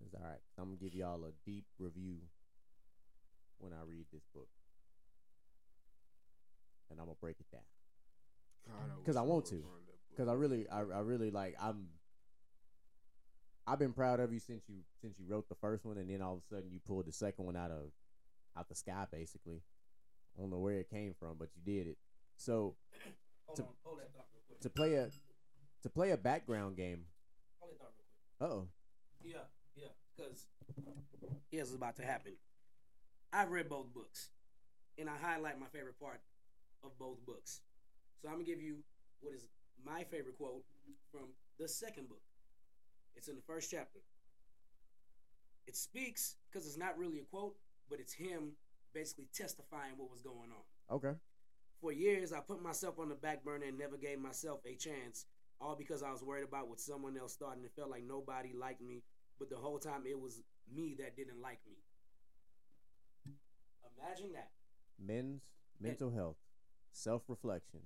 It's all right. I'm gonna give y'all a deep review when I read this book, and I'm gonna break it down. because I wish want to. brought that book. Cause I really, I, I really like. I'm. I've been proud of you since you since you wrote the first one, and then all of a sudden you pulled the second one out of out the sky, basically. I don't know where it came from, but you did it. So Hold To- on, hold that real quick. to play a to play a background game. Hold that thought real quick. Uh oh. Yeah, yeah, because here's what's about to happen. I've read both books, and I highlight my favorite part of both books. So I'm gonna give you what is my favorite quote from the second book. It's in the first chapter. It speaks because it's not really a quote, but it's him basically testifying what was going on. Okay. For years, I put myself on the back burner and never gave myself a chance, all because I was worried about what someone else thought, and it felt like nobody liked me. But the whole time, it was me that didn't like me. Imagine that. Men's mental health, self reflection.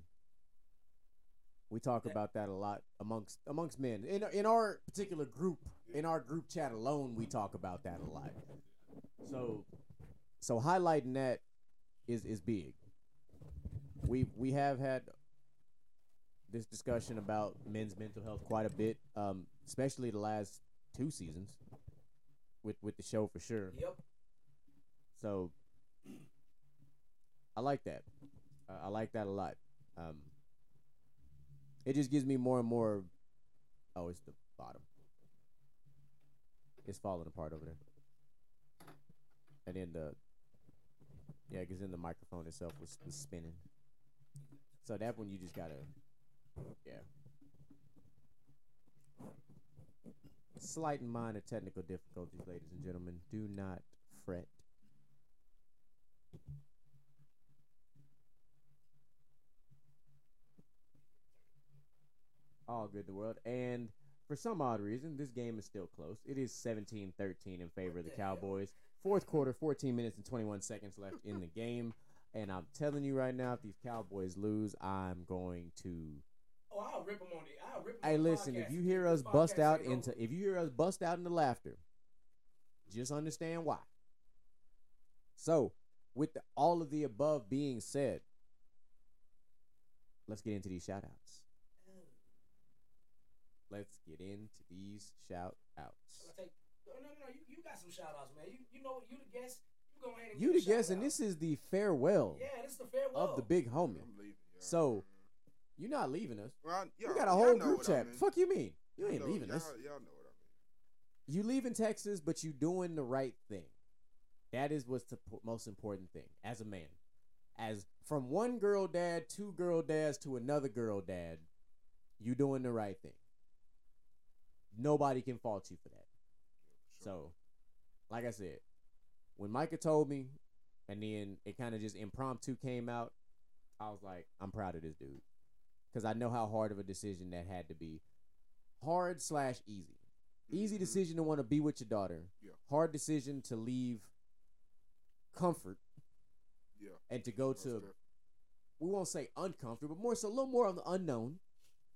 We talk That- about that a lot amongst amongst men. In in our particular group, in our group chat alone, we talk about that a lot. So so highlighting that is is big. We we have had this discussion about men's mental health quite a bit, um, especially the last two seasons with with the show for sure. Yep. So I like that. Uh, I like that a lot. Um, it just gives me more and more. Oh, it's the bottom. It's falling apart over there. And then the yeah, because then the microphone itself was, was spinning. So that one you just gotta yeah. Slight and minor technical difficulties, ladies and gentlemen. Do not fret. All good the world. And for some odd reason, this game is still close. It is 17-13 in favor of the What the hell? Cowboys. Fourth quarter, 14 minutes and 21 seconds left in the game. And I'm telling you right now, if these Cowboys lose, I'm going to. Oh, I'll rip them on the. I'll rip 'em Hey, on the listen, if you hear us bust out into, if you hear us bust out into laughter, just understand why. So, with the, all of the above being said, let's get into these shout outs. Let's get into these shout outs. Shall I take- No, no, no. You, you got some shout outs, man. You, you know, you the guest. You go ahead and You give the a guest, and this is the farewell Yeah, this is the farewell. of the big homie. I'm leaving. So, man. You're not leaving us. Well, I- We got a whole group chat. I mean. Fuck you mean? You ain't know- leaving y'all, us. Y'all know what I mean. You leaving Texas, but you doing the right thing. That is what's the most important thing as a man. As from one girl dad, two girl dads to another girl dad, you doing the right thing. Nobody can fault you for that. So, like I said, when Micah told me, and then it kind of just impromptu came out, I was like, I'm proud of this dude, because I know how hard of a decision that had to be. Hard slash easy. Easy Mhm. decision to want to be with your daughter. Yeah. Hard decision to leave comfort Yeah. and to go most to definitely. we won't say uncomfortable, but more so a little more on the unknown,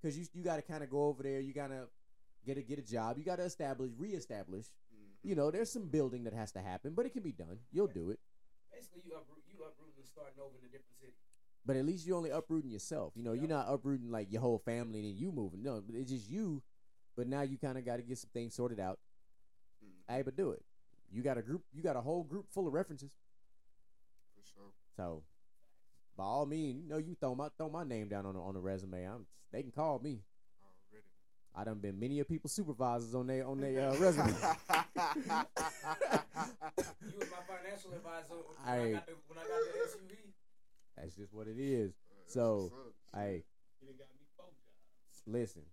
because you you got to kind of go over there. You gotta get a get a job. You got to establish, reestablish. Mhm. You know, there's some building that has to happen, but it can be done. You'll do it. Basically, you uproot, you uprooting and starting over in a different city. But at least you're only uprooting yourself. You know, you're not uprooting like your whole family and then you moving. No, it's just you. But now you kind of got to get some things sorted out. Mhm. Hey, but do it. You got a group. You got a whole group full of references. For sure. So, by all means, you know, you throw my throw my name down on the, on the resume. I'm they can call me. Already. I done been many of people's supervisors on their on their uh, resume. You was my financial advisor when, I- I got the, when I got the SUV. That's just what it is. That's So, what's. Hey, He done got me four jobs. listen.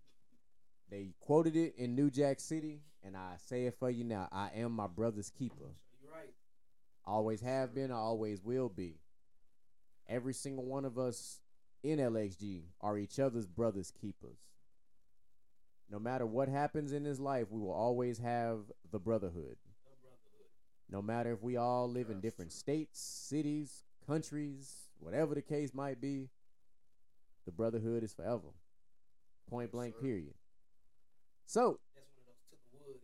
They quoted it in New Jack City, and I say it for you now. I am my brother's keeper. You're right. Always have been. I always will be. Every single one of us in LXG are each other's brother's keepers. No matter what happens in this life, we will always have the brotherhood. The brotherhood. No matter if we all live in different true. states, cities, countries, whatever the case might be, the brotherhood is forever. Point blank, sir. period. So, That's one of those to wood.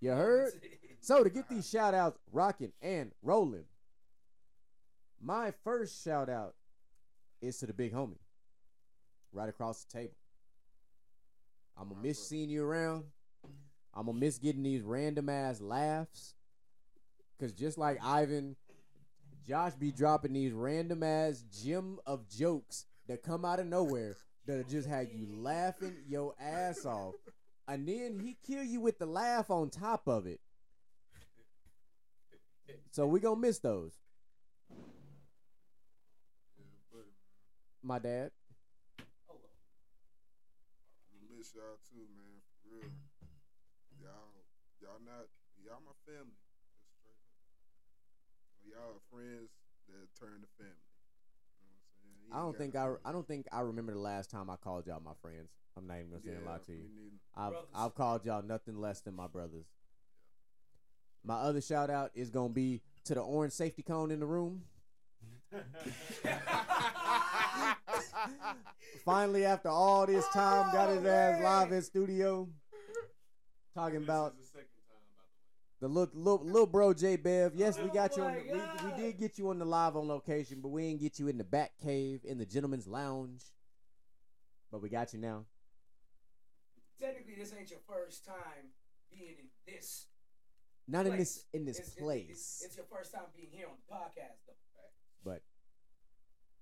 you heard? So to get these shout outs rocking and rolling, my first shout out is to the big homie. Right across the table. I'm gonna miss brother. seeing you around. I'm gonna miss getting these random ass laughs. Cause just like Ivan, Josh be dropping these random ass gem of jokes that come out of nowhere that'll just have you laughing your ass off. And then he kill you with the laugh on top of it. So we gonna miss those. My dad. Miss y'all too, man. For real. Y'all, y'all not, y'all my family. Just straight up. Y'all are friends that turn to family. You know what I'm saying? You I don't think I. I don't think I remember the last time I called y'all my friends. I'm not even gonna say a lie to you. I've Brothers. I've called y'all nothing less than my brothers. My other shout out is gonna be to the orange safety cone in the room. Finally, after all this time, got his oh, ass live in studio. Talking about is the second time, by the little little, bro J Bev. Yes, we Oh got you on. The, we, we did get you on the live on location, but we didn't get you in the back cave in the gentleman's lounge. But we got you now. Technically, this ain't your first time being in this. Not in this in this It's- it's- place. It's, it's your first time being here on the podcast, though. but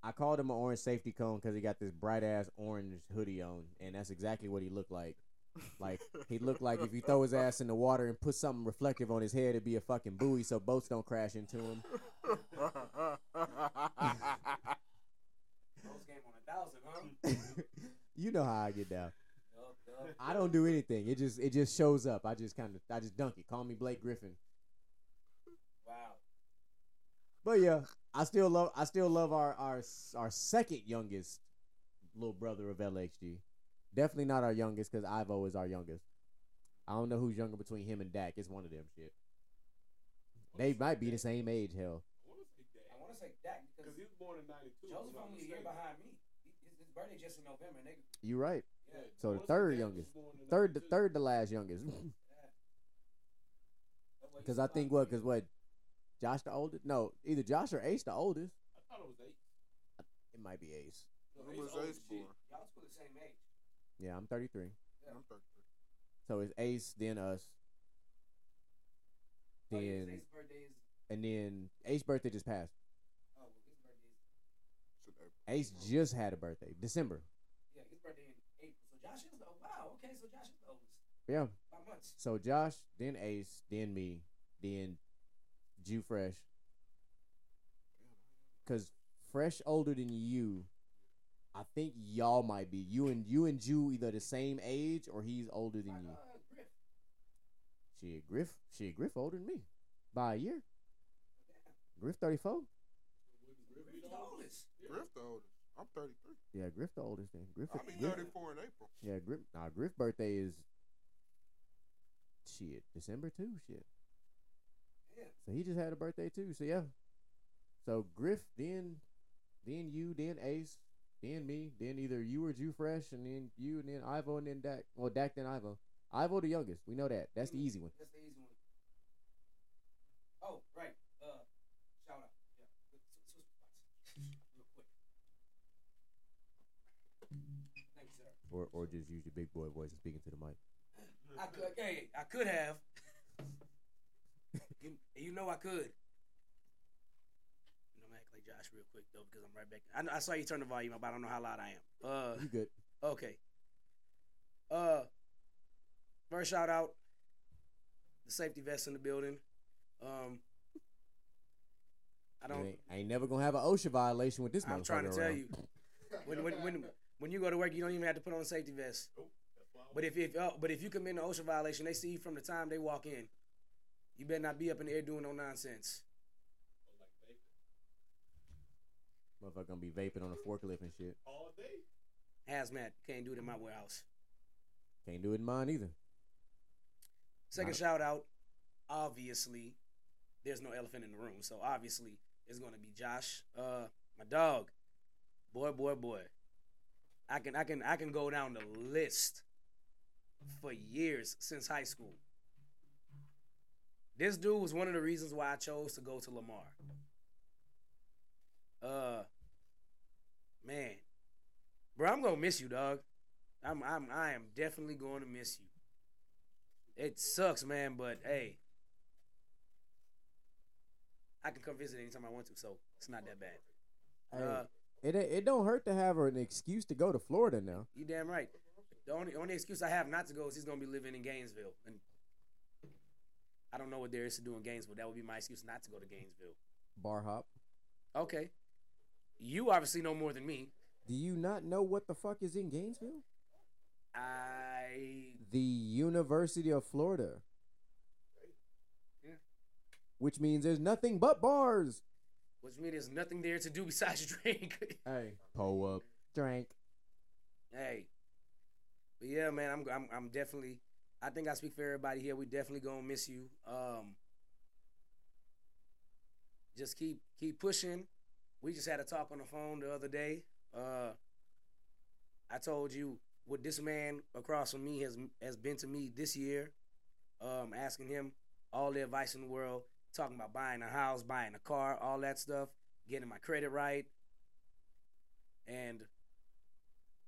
I called him an orange safety cone because he got this bright ass orange hoodie on, and that's exactly what he looked like. Like he looked like if you throw his ass in the water and put something reflective on his head, it'd be a fucking buoy so boats don't crash into him. Those game on a thousand, huh? you know how I get down. Yup, yup. I don't do anything. It just it just shows up. I just kind of I just dunk it. Call me Blake Griffin. Wow. But yeah, I still love I still love our our our second youngest little brother of LXG. Definitely not our youngest because Ivo is our youngest. I don't know who's younger between him and Dak. It's one of them shit. They might be the same age. Hell, I want to say Dak. I want to say Dak Because because he was born in 92. if Joseph I'm not only a year behind me. He, his, his birthday just in November. And they, you right. yeah, Yeah, So the third youngest. Third, the third, the last youngest. yeah. That way Because I think what? Because what? Josh the oldest? No, either Josh or Ace the oldest. I thought it was eight. It might be Ace. No, When Ace was Ace as born? Y'all school the same age. Yeah, I'm 33. Yeah. I'm 33. So it's Ace, then us, Oh, yeah, then Ace's birthday is. and then Ace's birthday just passed. Oh, well, his birthday is. Should April. Ace just had a birthday, December. Yeah, his birthday in April. So Josh is the. Wow. Okay, so Josh is the oldest Yeah. by months. So Josh, then Ace, then me, then Jew Fresh. Cause Fresh older than you. I think y'all might be you and you and Jew either the same age or he's older than Like, you. Griff. Shit, Griff, shit, Griff older than me by a year. Griff thirty four. Griff the oldest. Griff the oldest. I'm 33. Yeah, Griff the oldest then. Griff, I'll be Griff 34 in April. Yeah, Griff. Nah, Griff birthday is shit December too. Shit. Yeah. So he just had a birthday too. So yeah. So Griff, then, then you, then Ace, then me, then either you or Jew Fresh, and then you, and then Ivo, and then Dak. Well, Dak then Ivo. Ivo the youngest. We know that. That's the easy one. That's the easy one. Oh, right. Uh, shout out. Yeah. Real quick. Thank you, sir. Or or just use your big boy voice and speaking to the mic. I could. Hey, I could have. you, you know I could. You know, I'm act like Josh real quick though because I'm right back. I, I saw you turn the volume up. I don't know how loud I am. Uh, You good? Okay. Uh, first shout out the safety vest in the building. Um, I don't. ain't, I ain't never gonna have an OSHA violation with this I'm trying to tell around. you, when when when when you go to work, you don't even have to put on a safety vest. Nope, that's why I But if if uh, but if you commit an OSHA violation, they see you from the time they walk in. You better not be up in the air doing no nonsense. was like, Motherfucker gonna be vaping on a forklift and shit. all day. Hazmat can't do it in my warehouse. Can't do it in mine either. Second Not- shout out, obviously, there's no elephant in the room, so obviously it's gonna be Josh, uh, my dog, boy, boy, boy. I can, I can, I can go down the list for years since high school. This dude was one of the reasons why I chose to go to Lamar. Uh, man, bro, I'm gonna miss you, dog. I'm, I'm, I am definitely going to miss you. It sucks, man, but hey, I can come visit anytime I want to, so it's not that bad. Hey, Uh, it it don't hurt to have an excuse to go to Florida now. you damn right. The only only excuse I have not to go is he's gonna be living in Gainesville, and I don't know what there is to do in Gainesville. That would be my excuse not to go to Gainesville. Bar hop. Okay, you obviously know more than me. Do you not know what the fuck is in Gainesville? I The University of Florida. Yeah. Which means there's nothing but bars. which means there's nothing there to do besides drink. Hey, pull up, drink. Hey, but yeah, man, I'm I'm I'm definitely. I think I speak for everybody here. We definitely gonna miss you. Um, just keep keep pushing. We just had a talk on the phone the other day. Uh, I told you what this man across from me has has been to me this year. Um, asking him all the advice in the world, talking about buying a house, buying a car, all that stuff, getting my credit right, and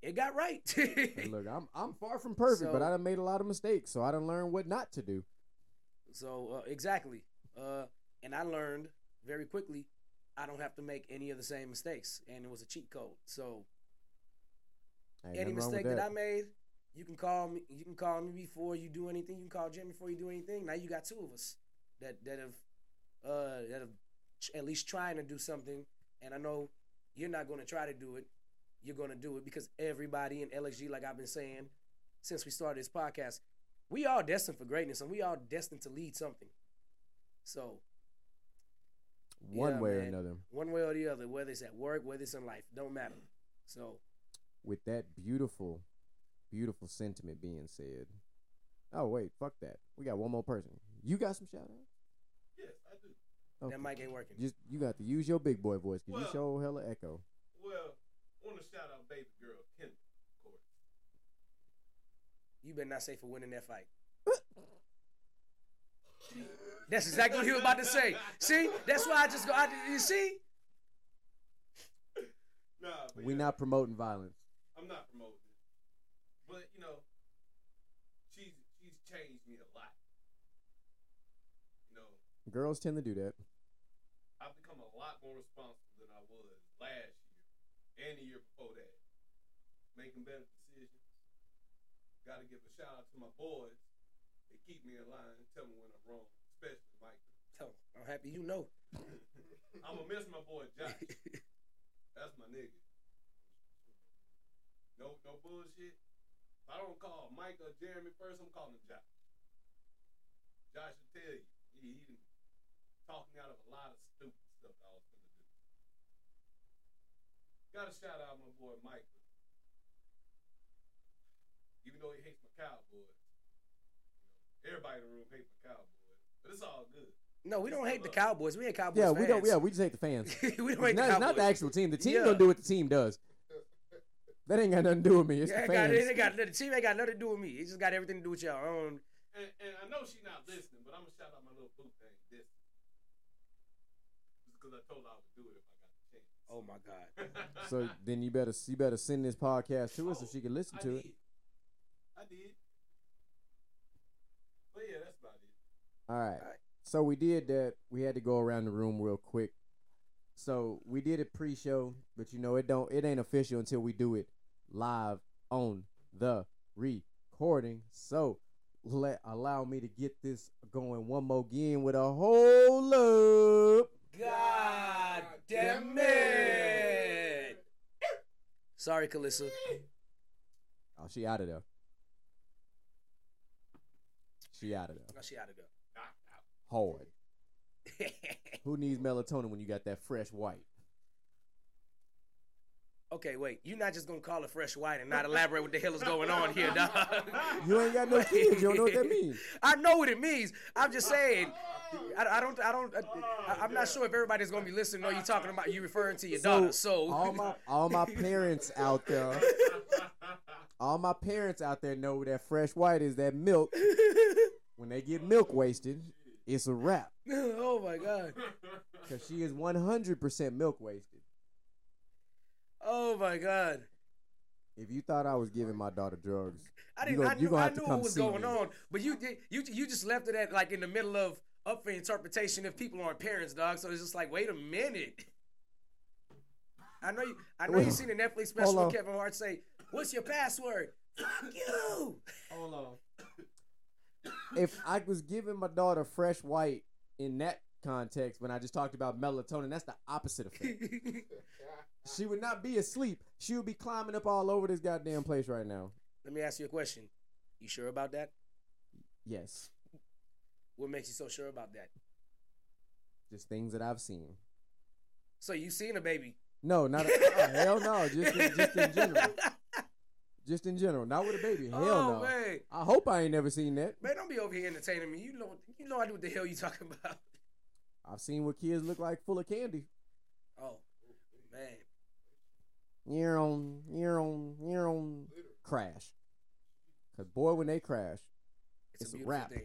it got right. Look, I'm I'm far from perfect, but I done made a lot of mistakes, so I done learned what not to do. So uh, exactly, uh, and I learned very quickly I don't have to make any of the same mistakes, and it was a cheat code. So Ain't any mistake that. I made, you can call me. You can call me before you do anything. You can call Jim before you do anything. Now you got two of us that that have uh, that have ch- at least trying to do something, and I know you're not going to try to do it. You're going to do it because everybody in LXG, like I've been saying since we started this podcast, we all destined for greatness, and we all destined to lead something. So One yeah, way or another. one way or the other, whether it's at work, whether it's in life, don't matter. So With that beautiful, beautiful sentiment being said, Oh wait, fuck that. We got one more person. You got some shout outs? Yes, I do. Okay. That mic ain't working. Just you got to use your big boy voice because you show hella echo. Well, I want to shout out baby girl Kendall, of course. You better not say for winning that fight. That's exactly what he was about to say. See, that's why I just go. I, you see, Nah, but We yeah, not promoting violence. I'm not promoting it, but you know, she's she's changed me a lot. You know, Girls tend to do that. I've become a lot more responsible than I was last year and the year before that. Making better decisions. Got to give a shout out to my boys. Keep me in line, and tell me when I'm wrong, especially Mike. Tell him. I'm happy you know. I'm gonna miss my boy Josh. That's my nigga. No, no bullshit. If I don't call Mike or Jeremy first, I'm calling Josh. Josh will tell you. He, he talked me out of a lot of stupid stuff I was gonna do. Got to shout out my boy Mike. Even though he hates my Cowboys. You know, everybody in the room hates the Cowboys. But it's all good. No, we don't hate the Cowboys. We ain't Cowboys Yeah, fans. we don't. Yeah, we just hate the fans. we don't hate not, the it's not the actual team. The team Yeah. gonna do what the team does. That ain't got nothing to do with me. It's Yeah, the it got, fans. it got, the team ain't got nothing to do with me. It just got everything to do with y'all. I don't, And, and I know she's not listening, but I'm gonna shout out my little boo thing. This, because I told her I would do it if I got the chance. oh my God. So then you better you better send this podcast to her oh, so she can listen I to did. it. I did. But yeah, that's about it. All right. Alright. So we did that. We had to go around the room real quick. So we did it pre-show, but you know it don't it ain't official until we do it live on the recording. So let allow me to get this going one more again with a whole up. God damn it. Sorry, Calissa. Oh, she out of there. She out of there. She out of out. Hard. Who needs melatonin when you got that fresh white? okay, wait. You're not just gonna call it fresh white and not elaborate what the hell is going on here, dog. You ain't got no kids. You don't know what that means. I know what it means. I'm just saying. I, I don't. I don't. I, I'm not sure if everybody's gonna be listening. Or you talking about you referring to your daughter. So all my all my parents out there, all my parents out there know that fresh white is that milk. When they get milk wasted, it's a wrap. oh my god. Cause she is 100% milk wasted. Oh my god. If you thought I was giving my daughter drugs, I didn't. gonna- I you knew, gonna I have to knew come what was going me. on, but you did. You you just left it at like in the middle of up for interpretation if people aren't parents, dog. So it's just like, wait a minute. I know you. I know you seen the Netflix special with. Kevin Hart say, "What's your password?" Fuck you. hold on. If I was giving my daughter fresh white in that context, when I just talked about melatonin, that's the opposite effect. She would not be asleep. She would be climbing up all over this goddamn place right now. Let me ask you a question. You sure about that? Yes. What makes you so sure about that? Just things that I've seen. So you seen a baby? No, not a, oh, hell no. Just in, just in general. Just in general. Not with a baby. Hell oh no. man, I hope I ain't never seen that. man, don't be over here entertaining me. You know, you know I know what the hell you talking about. I've seen what kids look like full of candy. Oh man, You're on, you're on, you're on. Crash. Cause boy, when they crash, it's, It's a a wrap. thing.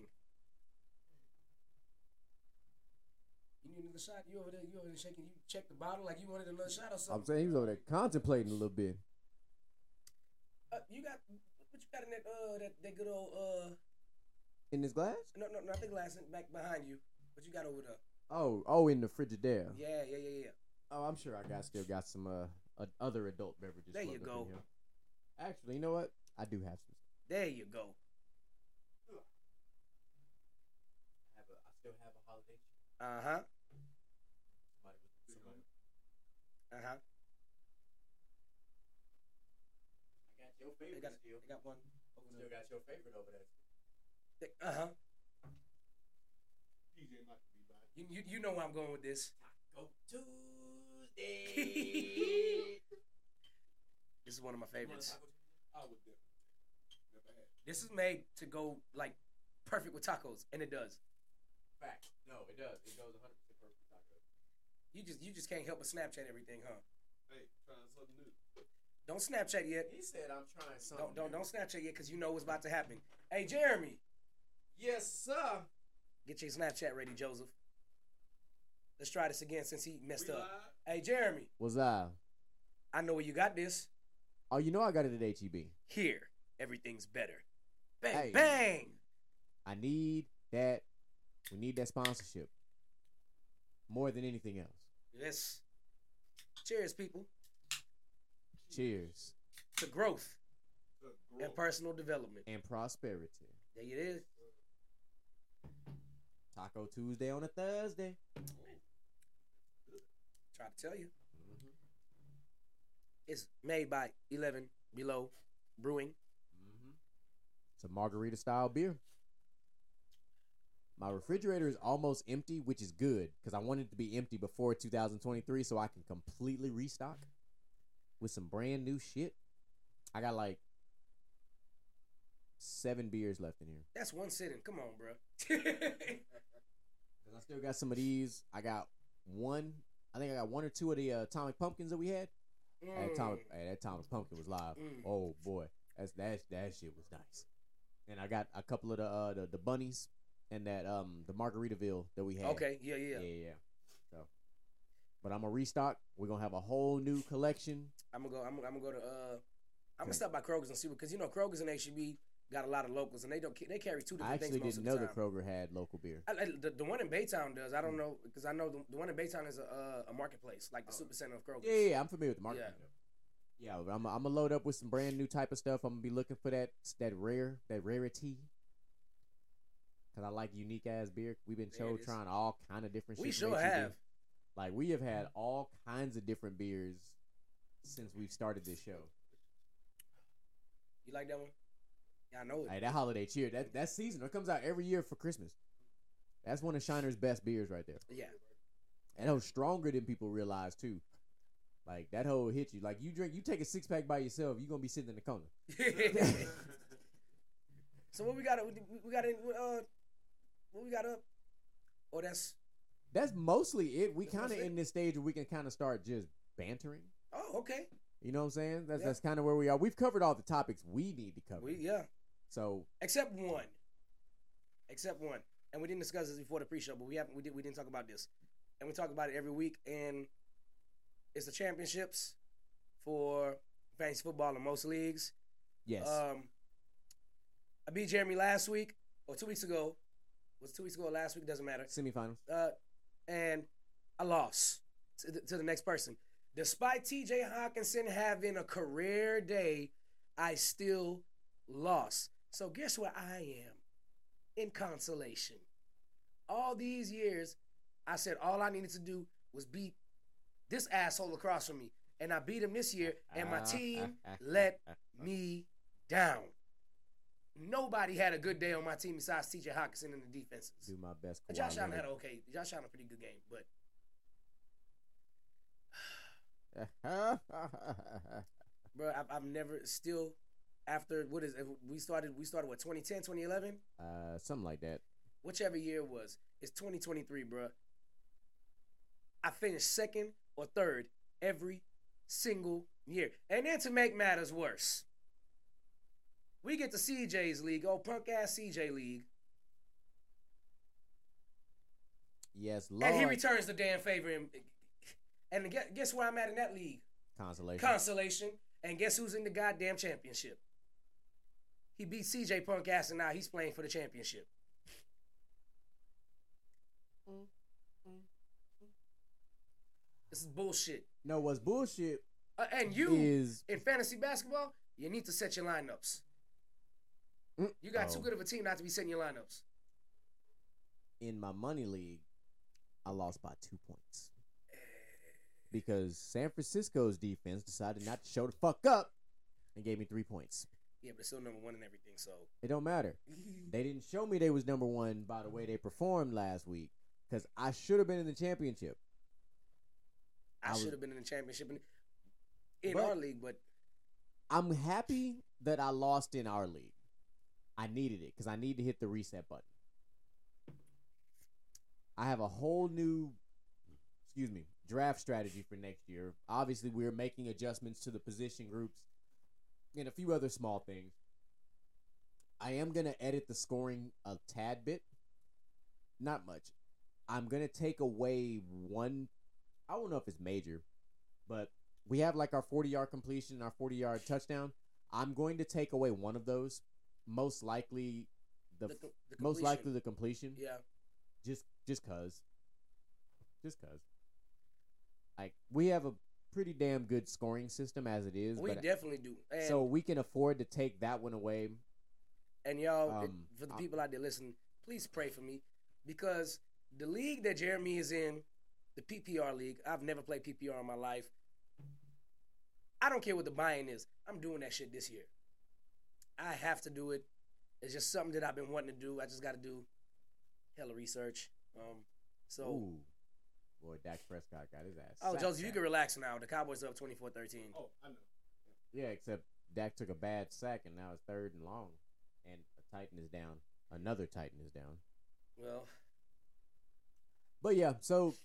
You need another shot? You over there? You over there shaking? You check the bottle like you wanted another shot or something? I'm saying he was over there contemplating a little bit. Uh, you got what you got in that uh that, that good old uh In this glass? no no not the glass back behind you. What you got over there? Oh, oh, in the Frigidaire. Yeah yeah yeah yeah. Oh, I'm sure I got still got some uh uh, other adult beverages. There you floating up in go. Actually, you know what? I do have some. There you go. I, have a, I still have a holiday. Uh huh. Somebody with some, Uh huh. I got your They got they got one. Over Still got your favorite over there. Uh huh. PJ not to be back. You, you you know where I'm going with this. Go Tuesday. This is one of my favorites. I would definitely. Never had. This is made to go like perfect with tacos, and it does. Fact. No, it does. It goes 100% perfect with tacos. You just you just can't help but Snapchat everything, huh? Hey, trying something new. Don't Snapchat yet. He said I'm trying something. Don't don't don't Snapchat yet because you know what's about to happen. Hey Jeremy, Yes, sir. get your Snapchat ready, Joseph. Let's try this again since he messed We up. live? Hey Jeremy, What's up? I know where you got this. Oh, you know I got it at HEB. Here, everything's better. Bang Hey. bang. I need that. We need that sponsorship more than anything else. Yes. Cheers, people, Cheers to growth and personal development. and prosperity. There it is. Taco Tuesday on a Thursday. Try to tell you. It's made by 11 Below Brewing. It's a margarita style beer. My refrigerator is almost empty, which is good because I wanted it to be empty before 2023 so I can completely restock with some brand new shit. I got like seven beers left in here. That's one sitting. Come on, bro. 'Cause I still got some of these. I got one. I think I got one or two of the uh, atomic pumpkins that we had. That atomic, hey, that atomic pumpkin was live. Mm. Oh boy, that's that that shit was nice. And I got a couple of the uh, the, the bunnies and that um the Margaritaville that we had. Okay, yeah, yeah. yeah, yeah. So, but I'm gonna restock. We're gonna have a whole new collection. I'm gonna go. I'm, I'm gonna go to. uh I'm gonna stop by Kroger's and see because you know Kroger's and HEB got a lot of locals and they don't they carry two different I actually didn't know the that. Kroger had local beer. I, I, the, the one in Baytown does. I don't Mm. know because I know the, the one in Baytown is a uh, a marketplace like the super center of Kroger's. Yeah, yeah, yeah, I'm familiar with the market. Yeah. Yeah, I'm, I'm gonna load up with some brand new type of stuff. I'm gonna be looking for that that rare that rarity. Cause I like unique ass beer. We've been show trying all kind of different. We shit sure have. Like we have had all kinds of different beers since we've started this show. You like that one? Yeah, I know it. Hey, that holiday cheer, that that season, it comes out every year for Christmas. That's one of Shiner's best beers right there. yeah. And it was stronger than people realize too. Like that whole hit you. Like you drink, you take a six pack by yourself, you're gonna be sitting in the corner. so what we got? We, we got in. Uh, what we got up? Oh, that's. That's mostly it. We kind of in this stage where we can kind of start just bantering. Oh, okay. You know what I'm saying? That's Yeah. that's kind of where we are. We've covered all the topics we need to cover. We yeah. so Except one. Except one. And we didn't discuss this before the pre-show, but we haven't. We did. We didn't talk about this, and we talk about it every week. And it's the championships for fantasy football in most leagues. yes, Um, I beat Jeremy last week or two weeks ago. Was it two weeks ago or last week? Doesn't matter. semifinals. Uh, and I lost to the, to the next person. Despite T.J. Hockenson having a career day, I still lost. So guess where I am? In consolation. All these years, I said all I needed to do was beat this asshole across from me, and I beat him this year, and my ah. team let me down. Nobody had a good day on my team besides T.J. Hockenson and the defenses. Do my best. Uh, Josh Allen had a okay. Josh Allen a pretty good game, but bro, I've, I've never still after what is it, we started we started what 2010 2011 uh, something like that. whichever year it was it's 2023 bro I finished second or third every single year and then to make matters worse we get to CJ's league oh punk ass CJ league Yes, Lord. and he returns the damn favor and, and guess, guess where I'm at in that league Consolation. consolation. And guess who's in the goddamn championship? He beat CJ Punk ass, and now he's playing for the championship. This is bullshit. no, what's bullshit Uh, and you is in fantasy basketball, you need to set your lineups. You got too Oh. good of a team not to be setting your lineups. in my money league. I lost by two points because San Francisco's defense decided not to show the fuck up and gave me three points. Yeah, but still number one and everything. So It don't matter. They didn't show me they was number one by the way they performed last week because I should have been in the championship. I I should have been in the championship in, in our league, but I'm happy that I lost in our league I needed it because I need to hit the reset button. I have a whole new, excuse me, draft strategy for next year. Obviously, we're making adjustments to the position groups and a few other small things. I am gonna edit the scoring a tad bit, not much. I'm gonna take away one. I don't know if it's major, but we have like our 40 yard completion and our 40 yard touchdown. I'm going to take away one of those. Most likely, the, The the most likely the completion. Yeah. Just just cause. Just cause. Like we have a pretty damn good scoring system as it is. We definitely do. And, so we can afford to take that one away. and y'all, um, for the people out there listening, please pray for me because the league that Jeremy is in, the PPR league, I've never played PPR in my life. I don't care what the buy-in is. I'm doing that shit this year. I have to do it. It's just something that I've been wanting to do. I just got to do hella research. Um, so, Ooh. Boy, Dak Prescott got his ass. oh, sacked Joseph, you can relax now. The Cowboys are up 24-13. Oh, I know. Yeah, except Dak took a bad sack and now it's third and long. And a Titan is down. Another Titan is down. Well, But yeah, so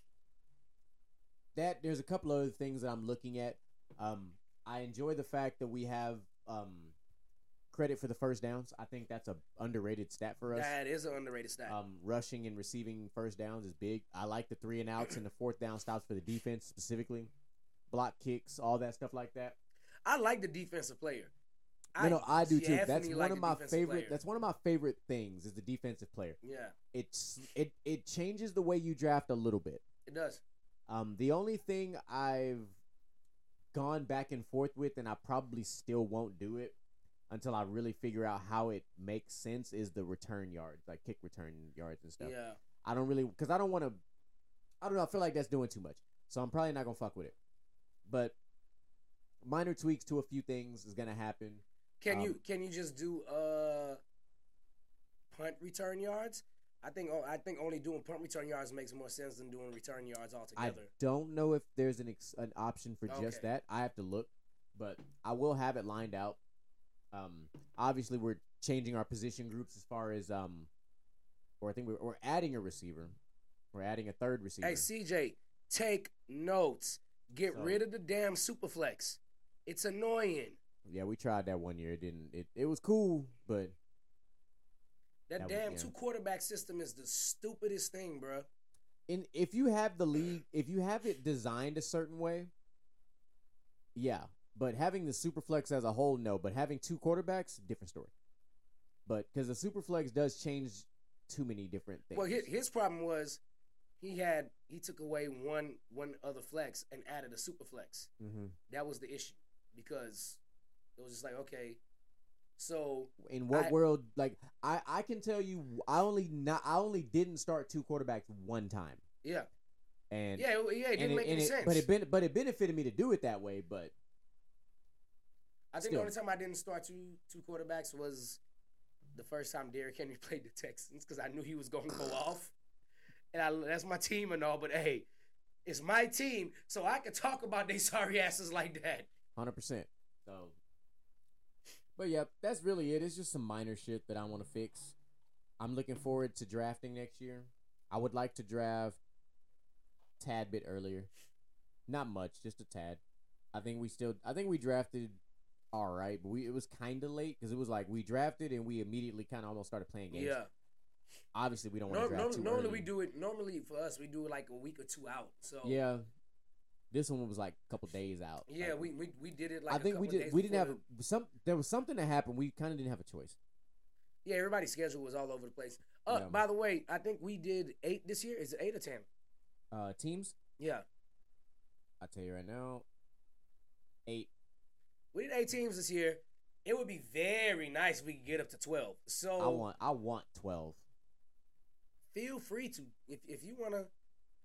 that there's a couple other things that I'm looking at. Um, I enjoy the fact that we have um, credit for the first downs. I think that's a underrated stat for us. that is an underrated stat. Um, rushing and receiving first downs is big. I like the three and outs and the fourth down stops for the defense specifically. Block kicks, all that stuff like that. I like the defensive player. No, no, I do too. That's one like of my favorite. player. That's one of my favorite things is the defensive player. yeah, It's it it changes the way you draft a little bit. it does. Um, the only thing I've gone back and forth with, and I probably still won't do it until I really figure out how it makes sense, is the return yards, like kick return yards and stuff. Yeah. I don't really because I don't want to. I don't know. I feel like that's doing too much, so I'm probably not gonna fuck with it. But minor tweaks to a few things is gonna happen. Can you Um, can you just do uh punt return yards? I think oh, I think only doing punt return yards makes more sense than doing return yards altogether. I don't know if there's an ex- an option for just that. I have to look, but I will have it lined out. Um, obviously, we're changing our position groups as far as um, or I think we're, we're adding a receiver. We're adding a third receiver. Hey CJ, take notes. Get So- rid of the damn superflex. It's annoying. yeah, we tried that one year. It didn't. It it was cool, but That, That was- damn yeah. two quarterback system is the stupidest thing, bro. And if you have the league, if you have it designed a certain way, yeah. But having the superflex as a whole, no. But having two quarterbacks, different story. But because the superflex does change too many different things. Well, his, his problem was he had he took away one one other flex and added a super flex. hmm That was the issue because it was just like okay, so In what I- world? Like I, I can tell you, I only not, I only didn't start two quarterbacks one time, yeah, and yeah, yeah, it didn't make any sense. But it ben, but it benefited me to do it that way. But I think still. the only time I didn't start two two quarterbacks was the first time Derrick Henry played the Texans because I knew he was going to go off, and I, that's my team and all. But hey, it's my team, so I can talk about they sorry asses like that. Hundred percent. So, but yeah, that's really it. It's just some minor shit that I want to fix. I'm looking forward to drafting next year. I would like to draft tad bit earlier, not much, just a tad. I think we still, I think we drafted all right, but we it was kind of late because it was like we drafted and we immediately kind of almost started playing games. Yeah. Obviously, we don't want No, to draft no, normally early. we do it. Normally for us, we do it like a week or two out. So Yeah, this one was like a couple days out. yeah, Like, we, we we did it like I think we did. We didn't have before some. There was something that happened. We kind of didn't have a choice. yeah, everybody's schedule was all over the place. Uh, Yeah. by the way, I think we did eight this year. Is it eight or ten? Uh, teams. Yeah, I tell you right now, eight. We did eight teams this year. It would be very nice if we could get up to twelve. So I want. I want twelve. feel free to if if you wanna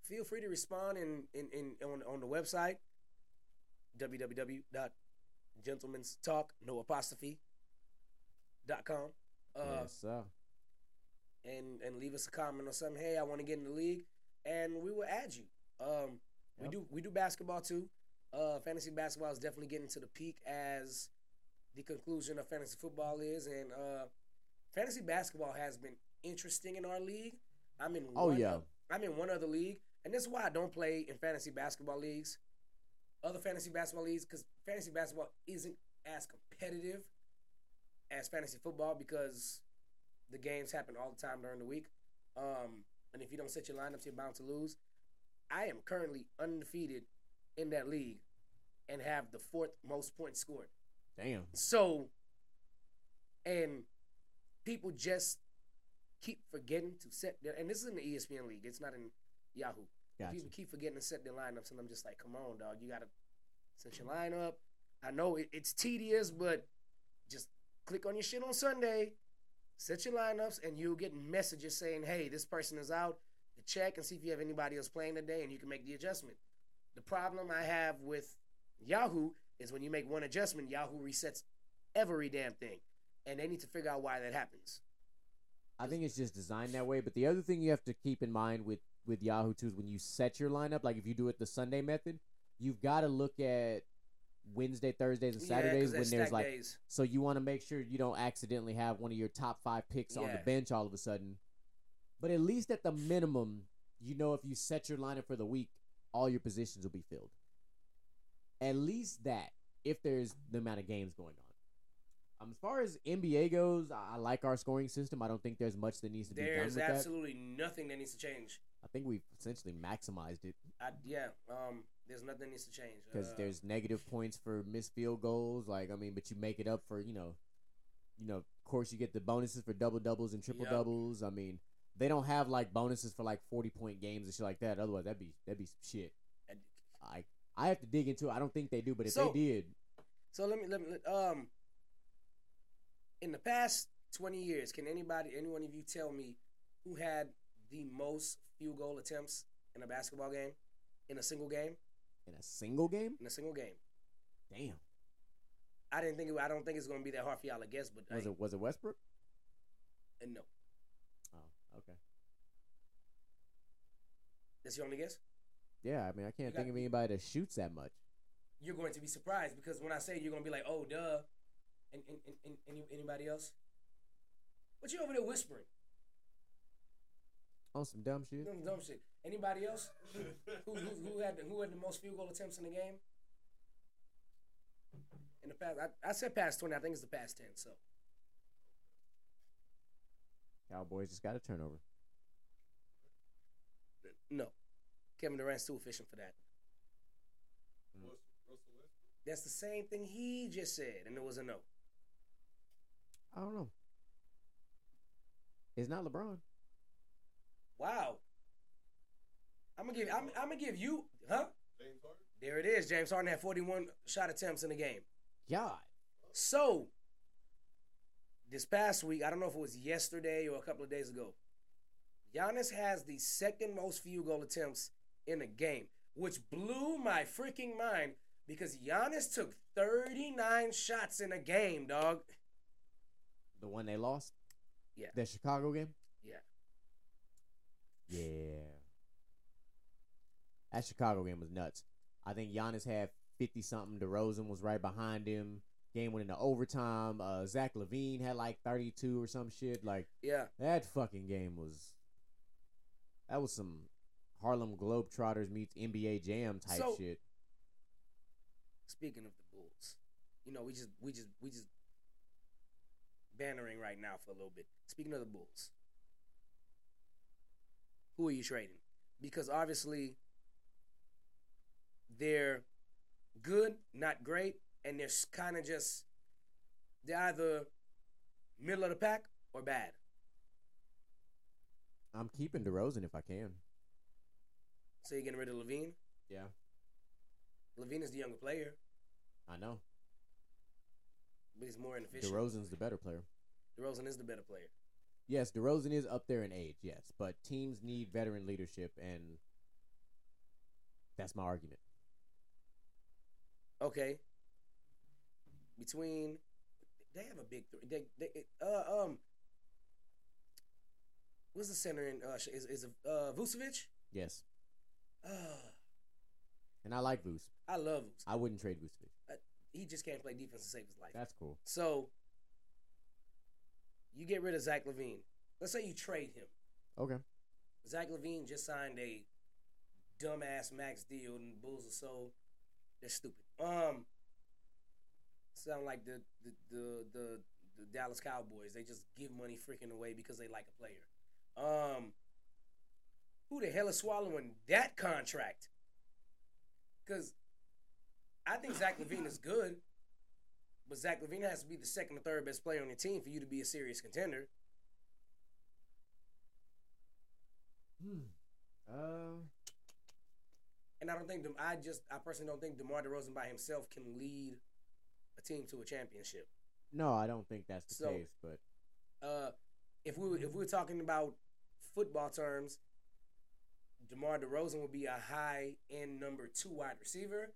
feel free to respond in in, in on on the website www.gentlemen's talk no apostrophe dot com uh yes, sir. and and leave us a comment or something hey I want to get in the league and we will add you um we do we do basketball too uh fantasy basketball is definitely getting to the peak as the conclusion of fantasy football is and uh fantasy basketball has been interesting in our league. I'm in. Oh, one yeah. I'm in one other league, and this is why I don't play in fantasy basketball leagues, other fantasy basketball leagues, because fantasy basketball isn't as competitive as fantasy football because the games happen all the time during the week. Um, and if you don't set your lineups, you're bound to lose. I am currently undefeated in that league and have the fourth most points scored. Damn. So, and people just keep forgetting to set their, and this is in the ESPN league. It's not in Yahoo. Gotcha. People keep forgetting to set their lineups, and I'm just like, come on, dog. You got to set your lineup. I know it, it's tedious, but just click on your shit on Sunday, set your lineups, and you'll get messages saying, hey, this person is out. Check and see if you have anybody else playing today, and you can make the adjustment. The problem I have with Yahoo is when you make one adjustment, Yahoo resets every damn thing. And they need to figure out why that happens. I think it's just designed that way. But the other thing you have to keep in mind with with Yahoo too is when you set your lineup, like if you do it the Sunday method, you've got to look at Wednesday, Thursdays, and Saturdays they're when there's like. days. So you want to make sure you don't accidentally have one of your top five picks on the bench all of a sudden. But at least at the minimum, you know if you set your lineup for the week, all your positions will be filled. At least that, if there's the amount of games going on. Um, as far as NBA goes, I, I like our scoring system. I don't think there's much that needs to be done There's with that. absolutely nothing that needs to change. I think we've essentially maximized it I, yeah, um, there's nothing that needs to change. because Uh, there's negative points for missed field goals. Like I mean, but you make it up for you know, you know. Of course, you get the bonuses for double doubles and triple Yep. doubles. I mean, they don't have like bonuses for like forty point games and shit like that. Otherwise, that'd be that'd be some shit. I I have to dig into. it. I don't think they do, but if So- they did, So let me let me let- um. In the past twenty years, can anybody, any one of you, tell me who had the most field goal attempts in a basketball game, in a single game, in a single game, in a single game? damn, I didn't think it, I don't think it's gonna be that hard for y'all to guess, but was I, it was it Westbrook? uh, no, okay. that's your only guess. Yeah, I mean, I can't got- think of anybody that shoots that much. You're going to be surprised because when I say you're gonna be like, oh, duh. And, and, and, and any, anybody else? What you over there whispering? On some dumb shit. Dumb, dumb shit. Anybody else? who, who, who had the, who had the most field goal attempts in the game? In the past, I, I said past twenty. I think it's the past ten. So Cowboys just got a turnover. no, Kevin Durant's too efficient for that. Russell That's the same thing he just said, and it was a no. I don't know. It's not LeBron. Wow. I'm gonna give. I'm, I'm gonna give you, huh? James Harden. There it is. James Harden had 41 shot attempts in the game. God. So, this past week, I don't know if it was yesterday or a couple of days ago, Giannis has the second most field goal attempts in a game, which blew my freaking mind because Giannis took 39 shots in a game, dog. The one they lost? Yeah. The Chicago game? Yeah. Yeah. That Chicago game was nuts. I think Giannis had 50 something. DeRozan was right behind him. Game went into overtime. Uh, Zach LaVine had like 32 or some shit. Like, Yeah. that fucking game was. That was some Harlem Globetrotters meets NBA Jam type So- shit. Speaking of the Bulls, you know, we just we just we just bannering right now for a little bit. Speaking of the Bulls, who are you trading? Because obviously they're good, not great, and they're kind of just they're either middle of the pack or bad. I'm keeping DeRozan if I can. So you're getting rid of LaVine. Yeah. LaVine is the younger player, I know. but he's more inefficient. DeRozan's the better player. DeRozan is the better player. Yes, DeRozan is up there in age, yes, but teams need veteran leadership, and that's my argument. Okay. Between they have a big three. They, they uh um. What's the center in uh is is uh Vucevic? Yes, Uh, and I like Vuce. I love Vucevic. I wouldn't trade Vucevic. He just can't play defense to save his life. That's cool. So You get rid of Zach LaVine. Let's say you trade him. Okay. Zach LaVine just signed a dumbass max deal, and the Bulls are so they're stupid. Um, sound like the the the the, the Dallas Cowboys. They just give money freaking away because they like a player. Um, who the hell is swallowing that contract? Because I think Zach LaVine is good, but Zach LaVine has to be the second or third best player on your team for you to be a serious contender. Hmm. Uh. And I don't think I just I personally don't think DeMar DeRozan by himself can lead a team to a championship. No, I don't think that's the So- case. But Uh, if we were- if we're talking about football terms, DeMar DeRozan would be a high end number two wide receiver,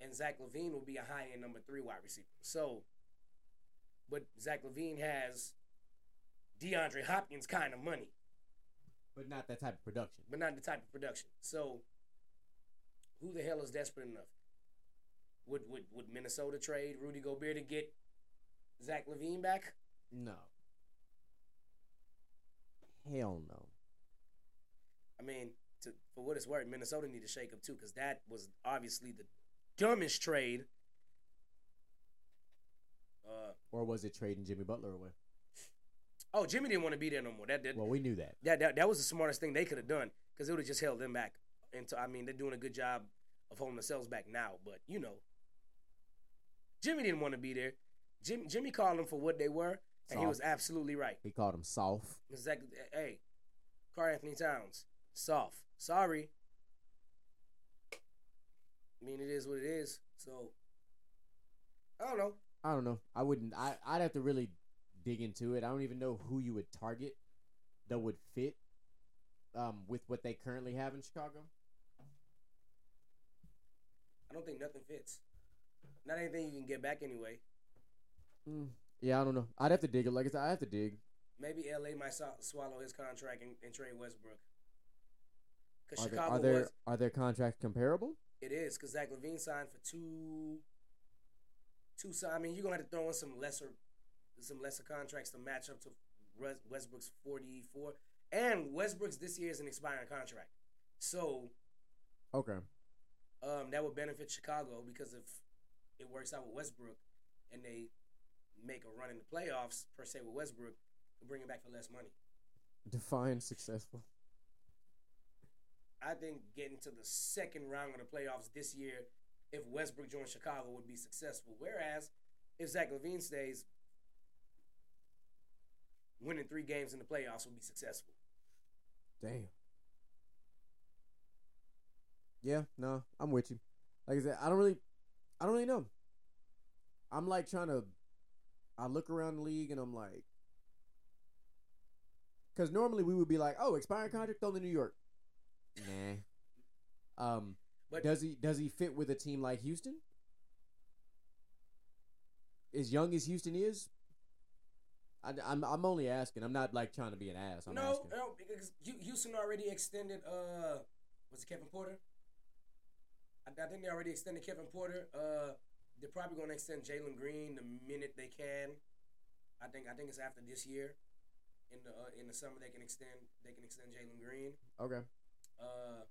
and Zach LaVine will be a high end number three wide receiver. So, but Zach LaVine has DeAndre Hopkins kind of money, but not that type of production. but not the type of production. So, who the hell is desperate enough? Would would would Minnesota trade Rudy Gobert to get Zach LaVine back? No. Hell no. I mean, to, for what it's worth, Minnesota need to shake up too, because that was obviously the dumbest trade. Uh, Or was it trading Jimmy Butler away? oh, Jimmy didn't want to be there no more. That that, Well, we knew that. that, that that was the smartest thing they could have done, because it would have just held them back. And I mean, they're doing a good job of holding themselves back now. But you know, Jimmy didn't want to be there. Jim, Jimmy called them for what they were, and he was absolutely right. He called him soft. Exactly. Hey, Karl Anthony Towns, soft. Sorry. I mean, it is what it is. So, I don't know. I don't know. I wouldn't. I I'd have to really dig into it. I don't even know who you would target that would fit um, with what they currently have in Chicago. I don't think nothing fits. Not anything you can get back anyway. Mm, yeah, I don't know. I'd have to dig it. Like I said, I have to dig. Maybe LA might so- swallow his contract and, and trade Westbrook. Because Are, there, Chicago are there was. are their contracts comparable? It is because Zach LaVine signed for two. Two. si- I mean, you're gonna have to throw in some lesser, some lesser contracts to match up to Westbrook's 44, and Westbrook's this year is an expiring contract, so Okay. um, that would benefit Chicago because if it works out with Westbrook and they make a run in the playoffs per se with Westbrook, they'll bring it back for less money. Define successful. I think getting to the second round of the playoffs this year, if Westbrook joins Chicago, would be successful. Whereas if Zach LaVine stays, winning three games in the playoffs would be successful. Damn. Yeah, no, I'm with you. Like I said, I don't really, I don't really know. I'm like trying to, I look around the league and I'm like, because normally we would be like, oh, expiring contract, throw the New York. Nah. Um, But does he does he fit with a team like Houston? As young as Houston is, I, am I'm only asking. I'm not like trying to be an ass. I'm no, asking. no, because Houston already extended. Uh, was it Kevin Porter? I, I think they already extended Kevin Porter. Uh, they're probably going to extend Jalen Green the minute they can. I think I think it's after this year. In the uh, in the summer they can extend they can extend Jalen Green. Okay. Uh,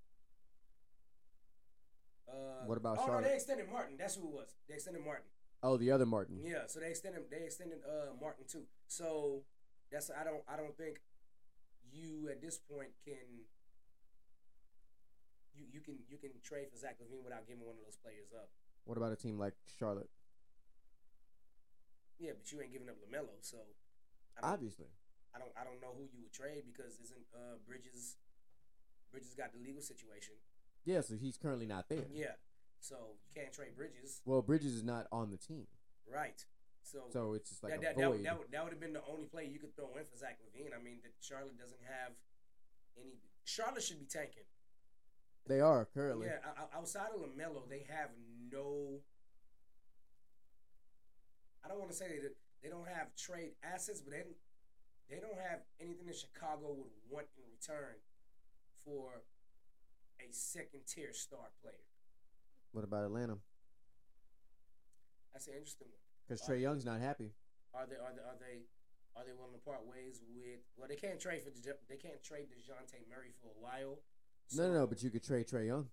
uh, What about oh, Charlotte? no, they extended Martin. That's who it was. They extended Martin. Oh, the other Martin. Yeah, so they extended they extended uh Martin too. So that's I don't I don't think you at this point can you you can you can trade for Zach LaVine without giving one of those players up. What about a team like Charlotte? Yeah, but you ain't giving up LaMelo, so I Obviously. I don't I don't know who you would trade because isn't uh Bridges Bridges got the legal situation. Yeah, so he's currently not there. Yeah, so you can't trade Bridges, Well, Bridges is not on the team, right? So so it's just like that, that, that, void. would- that, would, that would have been the only play you could throw in for Zach LaVine. I mean, that Charlotte doesn't have any. Charlotte should be tanking. They are currently. Yeah, outside of LaMelo, they have no. I don't want to say that they don't have trade assets, but they don't- they don't have anything that Chicago would want in return for a second tier star player. What about Atlanta? That's an interesting one. Because Trae Young's not happy. Are they are they are they Are they willing to part ways with? Well, they can't trade for they can't trade Dejounte Murray for a while. No, no, no. But you could trade Trae Young.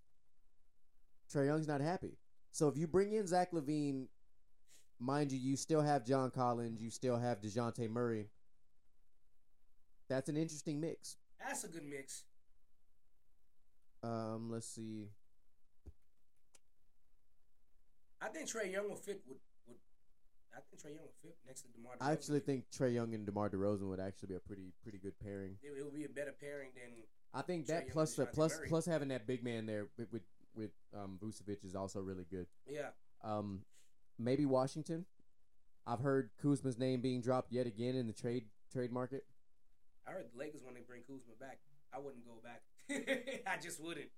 Trae Young's not happy. So if you bring in Zach LaVine, mind you, you still have John Collins, you still have Dejounte Murray. That's an interesting mix. that's a good mix. Um, let's see. I think Trae Young will fit with. I think Trae Young next to DeMar. I actually think Trae Young and DeMar DeRozan would actually be a pretty pretty good pairing. it, it would be a better pairing than I think Trae that Young plus the plus Murray. plus having that big man there with with, with um Vucevic is also really good. yeah. Um, maybe Washington. I've heard Kuzma's name being dropped yet again in the trade trade market. I heard the Lakers when they bring Kuzma back. I wouldn't go back. I just wouldn't.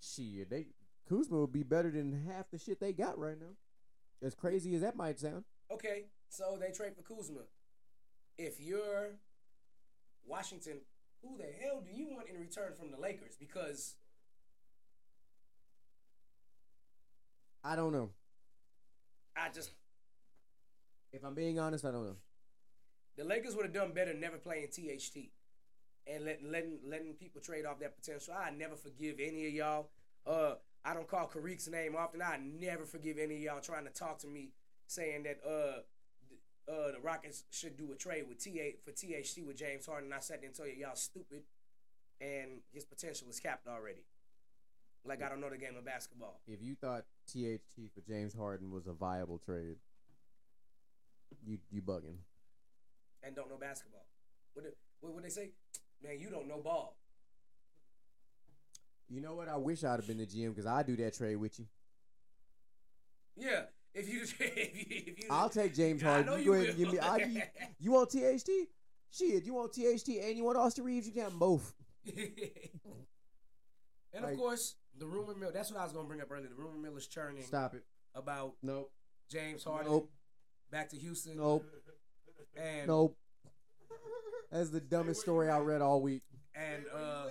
Shit, they Kuzma would be better than half the shit they got right now. As crazy as that might sound. Okay, so they trade for Kuzma. If you're Washington, who the hell do you want in return from the Lakers? Because I don't know. I just If I'm being honest, I don't know. the Lakers would have done better never playing THT and letting letting letting people trade off that potential. I never forgive any of y'all. Uh, I don't call Karik's name often. I never forgive any of y'all trying to talk to me saying that uh uh the Rockets should do a trade with TA for THT with James Harden. I sat there and told you y'all stupid, and his potential is capped already. Like I don't know the game of basketball. If you thought THT for James Harden was a viable trade, you you bugging. and don't know basketball. What the, what would they say? Man, you don't know ball. You know what? I wish I'd have been the GM because I do that trade with you. Yeah, if you if you, if you I'll take James I know Harden. You you go ahead and give me. I, you, you want THT? Shit, you want THT and you want Austin Reaves? You can have both. and of course, the rumor mill. That's what I was gonna bring up earlier. The rumor mill is churning Stop it. about Nope. James Harden Nope. back to Houston. Nope. And Nope. That's the dumbest story I read all week. and uh,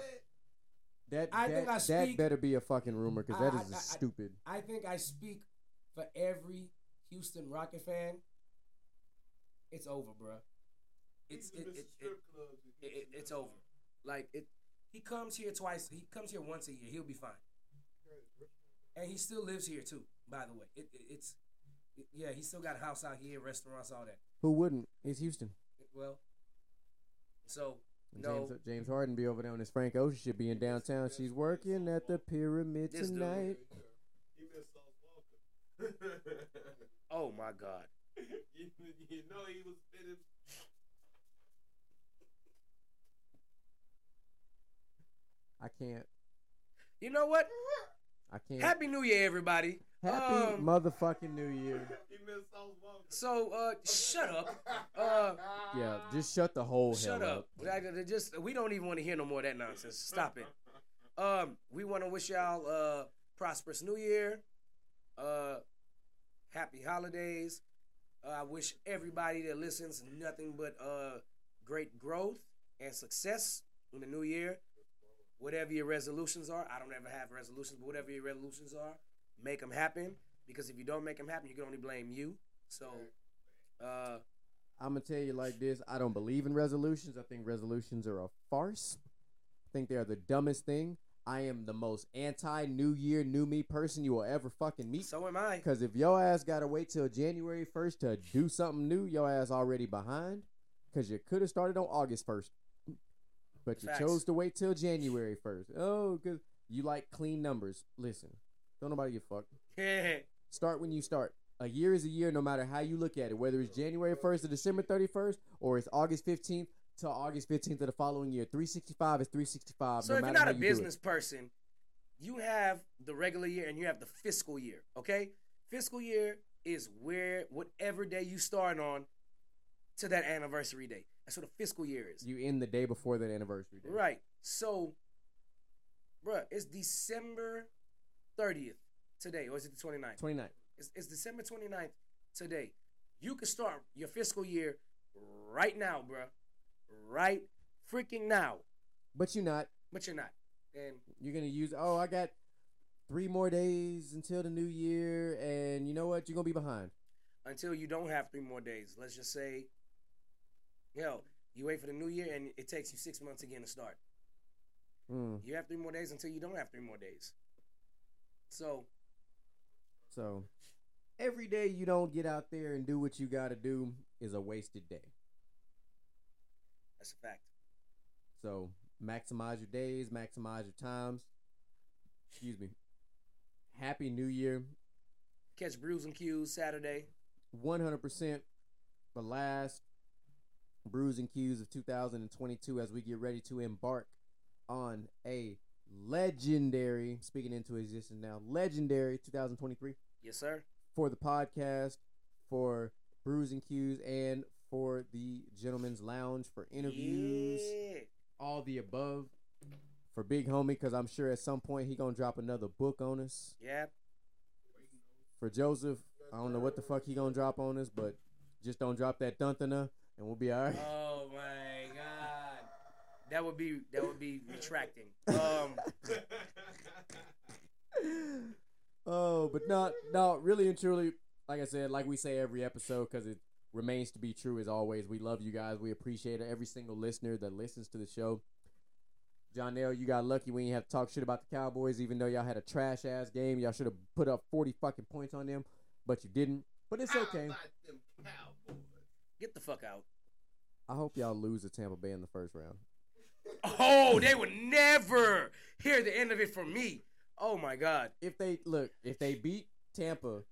That I that, think I that better be a fucking rumor because that I- is I- I- stupid. I think I speak for every Houston Rocket fan. It's over, bruh. It's it, it, it, it, it- it's over. Like it, he comes here twice. He comes here once a year. He'll be fine. And he still lives here too. By the way, it, it, it's it- yeah. He still got a house out here, restaurants, all that. Who wouldn't? It's Houston. Well, so And no, James, James Harden be over there on his Frank Ocean should be in downtown. She's working at the pyramid This dude. tonight. He missed Sauce Walka. oh my God, you, you know he was spitting. I can't. you know what? I can't. Happy New Year, everybody. Happy Um, motherfucking New Year. He missed So uh, shut up. Uh, Yeah, just shut the whole Shut hell up. Like, uh, Just we don't even want to hear no more of that nonsense. Stop it. Um, we want to wish y'all uh prosperous New Year. Uh, happy holidays. Uh, I wish everybody that listens nothing but uh great growth and success in the new year. Whatever your resolutions are, I don't ever have resolutions, but whatever your resolutions are, make them happen. Because if you don't make them happen, you can only blame you. So, uh, I'm gonna tell you like this. I don't believe in resolutions. I think resolutions are a farce. I think they are the dumbest thing. I am the most anti New Year, new me person you will ever fucking meet. so am I. Because if your ass gotta wait till January 1st to do something new, your ass already behind. Because you could have started on August 1st. But you Facts. chose to wait till January 1st. Oh, because you like clean numbers. Listen, don't nobody give a fuck. Start when you start. A year is a year no matter how you look at it, whether it's January 1st to December 31st or it's August 15th to August 15th of the following year. 365 is 365. So no if you're not a you business person, you have the regular year and you have the fiscal year. Okay, fiscal year is where whatever day you start on to that anniversary day. That's what a fiscal year is. You end the day before that anniversary day. Right. So, bruh, it's December 30th today, or is it the 29th? 29. It's, it's December 29th today. You can start your fiscal year right now, bruh. Right freaking now. But you're not. But you're not. And You're going to use, oh, I got three more days until the new year, and you know what? You're going to be behind. until you don't have three more days. Let's just say Hell, you wait for the new year and it takes you six months again to start. Mm. You have three more days until you don't have three more days. So So every day you don't get out there and do what you got to do is a wasted day. That's a fact. So maximize your days, maximize your times. Excuse me. Happy New Year. Catch Brews and Cues Saturday. 100% the last Brews and Cues of 2022 as we get ready to embark on a legendary, speaking into existence now, legendary 2023 Yes, sir. for the podcast, for Brews and Cues, and for the Gentleman's Lounge for interviews, Yeah. all the above. For Big Homie, because I'm sure at some point he gonna drop another book on us. Yeah. For Joseph, I don't know what the fuck he gonna drop on us, but just don't drop that duntana, and we'll be alright. Oh my god. That would be that would be retracting. Um oh, but not, no, really and truly, like I said, like we say every episode, because it remains to be true as always. We love you guys. We appreciate every single listener that listens to the show. John L, you got lucky when you have to talk shit about the Cowboys, even though y'all had a trash ass game. Y'all should have put up 40 fucking points on them, but you didn't. But it's okay. How about them Cowboys? get the fuck out. I hope y'all lose to Tampa Bay in the first round. Oh, they would never hear the end of it from me. Oh my god. If they look, if they beat Tampa,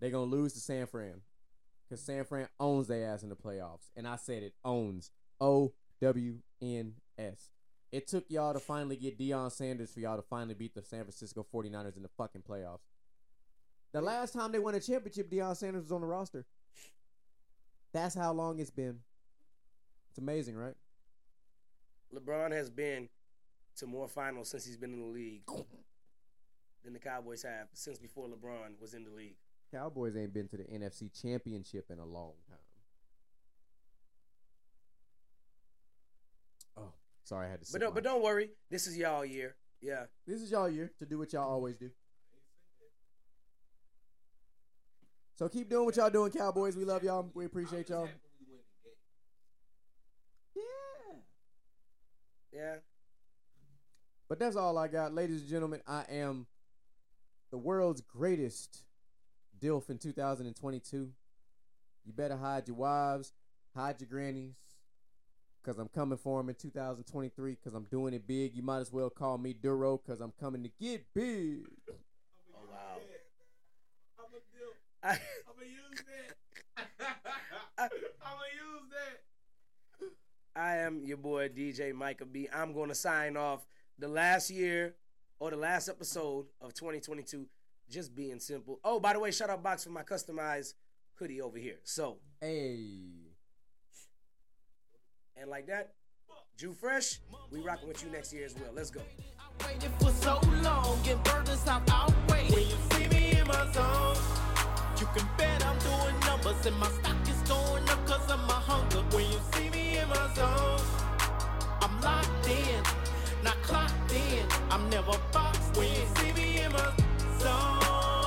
they're gonna lose to San Fran, because San Fran owns their ass in the playoffs, and I said it owns. O W N S. It took y'all to finally get Deion Sanders for y'all to finally beat the San Francisco 49ers in the fucking playoffs. The last time they won a championship, Deion Sanders was on the roster. That's how long it's been. It's amazing, right? LeBron has been to more finals since he's been in the league than the Cowboys have since before LeBron was in the league. Cowboys ain't been to the NFC Championship in a long time. Oh, sorry, I had to. But don't, but don't worry, this is y'all year. Yeah. This is y'all year to do what y'all always do. So keep doing what y'all doing, Cowboys. We love y'all. We appreciate y'all. Yeah. Yeah. But that's all I got, ladies and gentlemen. I am the world's greatest DILF in 2022. You better hide your wives, hide your grannies, because I'm coming for them in 2023 because I'm doing it big. You might as well call me Duro because I'm coming to get big. Oh wow. I'm gonna. I, I'm gonna use that. I'm gonna use that. I am your boy DJ Micah B. I'm going to sign off the last year or the last episode of 2022. Just being simple. Oh, by the way, shout out box for my customized hoodie over here. So, Hey. and like that, Jew Fresh, we rocking with you next year as well. Let's go. Waited for so long and burned us out outweighed. When you see me in my zone, you can bet I'm doing numbers and my stock is going up cause of my hunger. When you see me in my zone, I'm locked in, not clocked in. I'm never boxed song.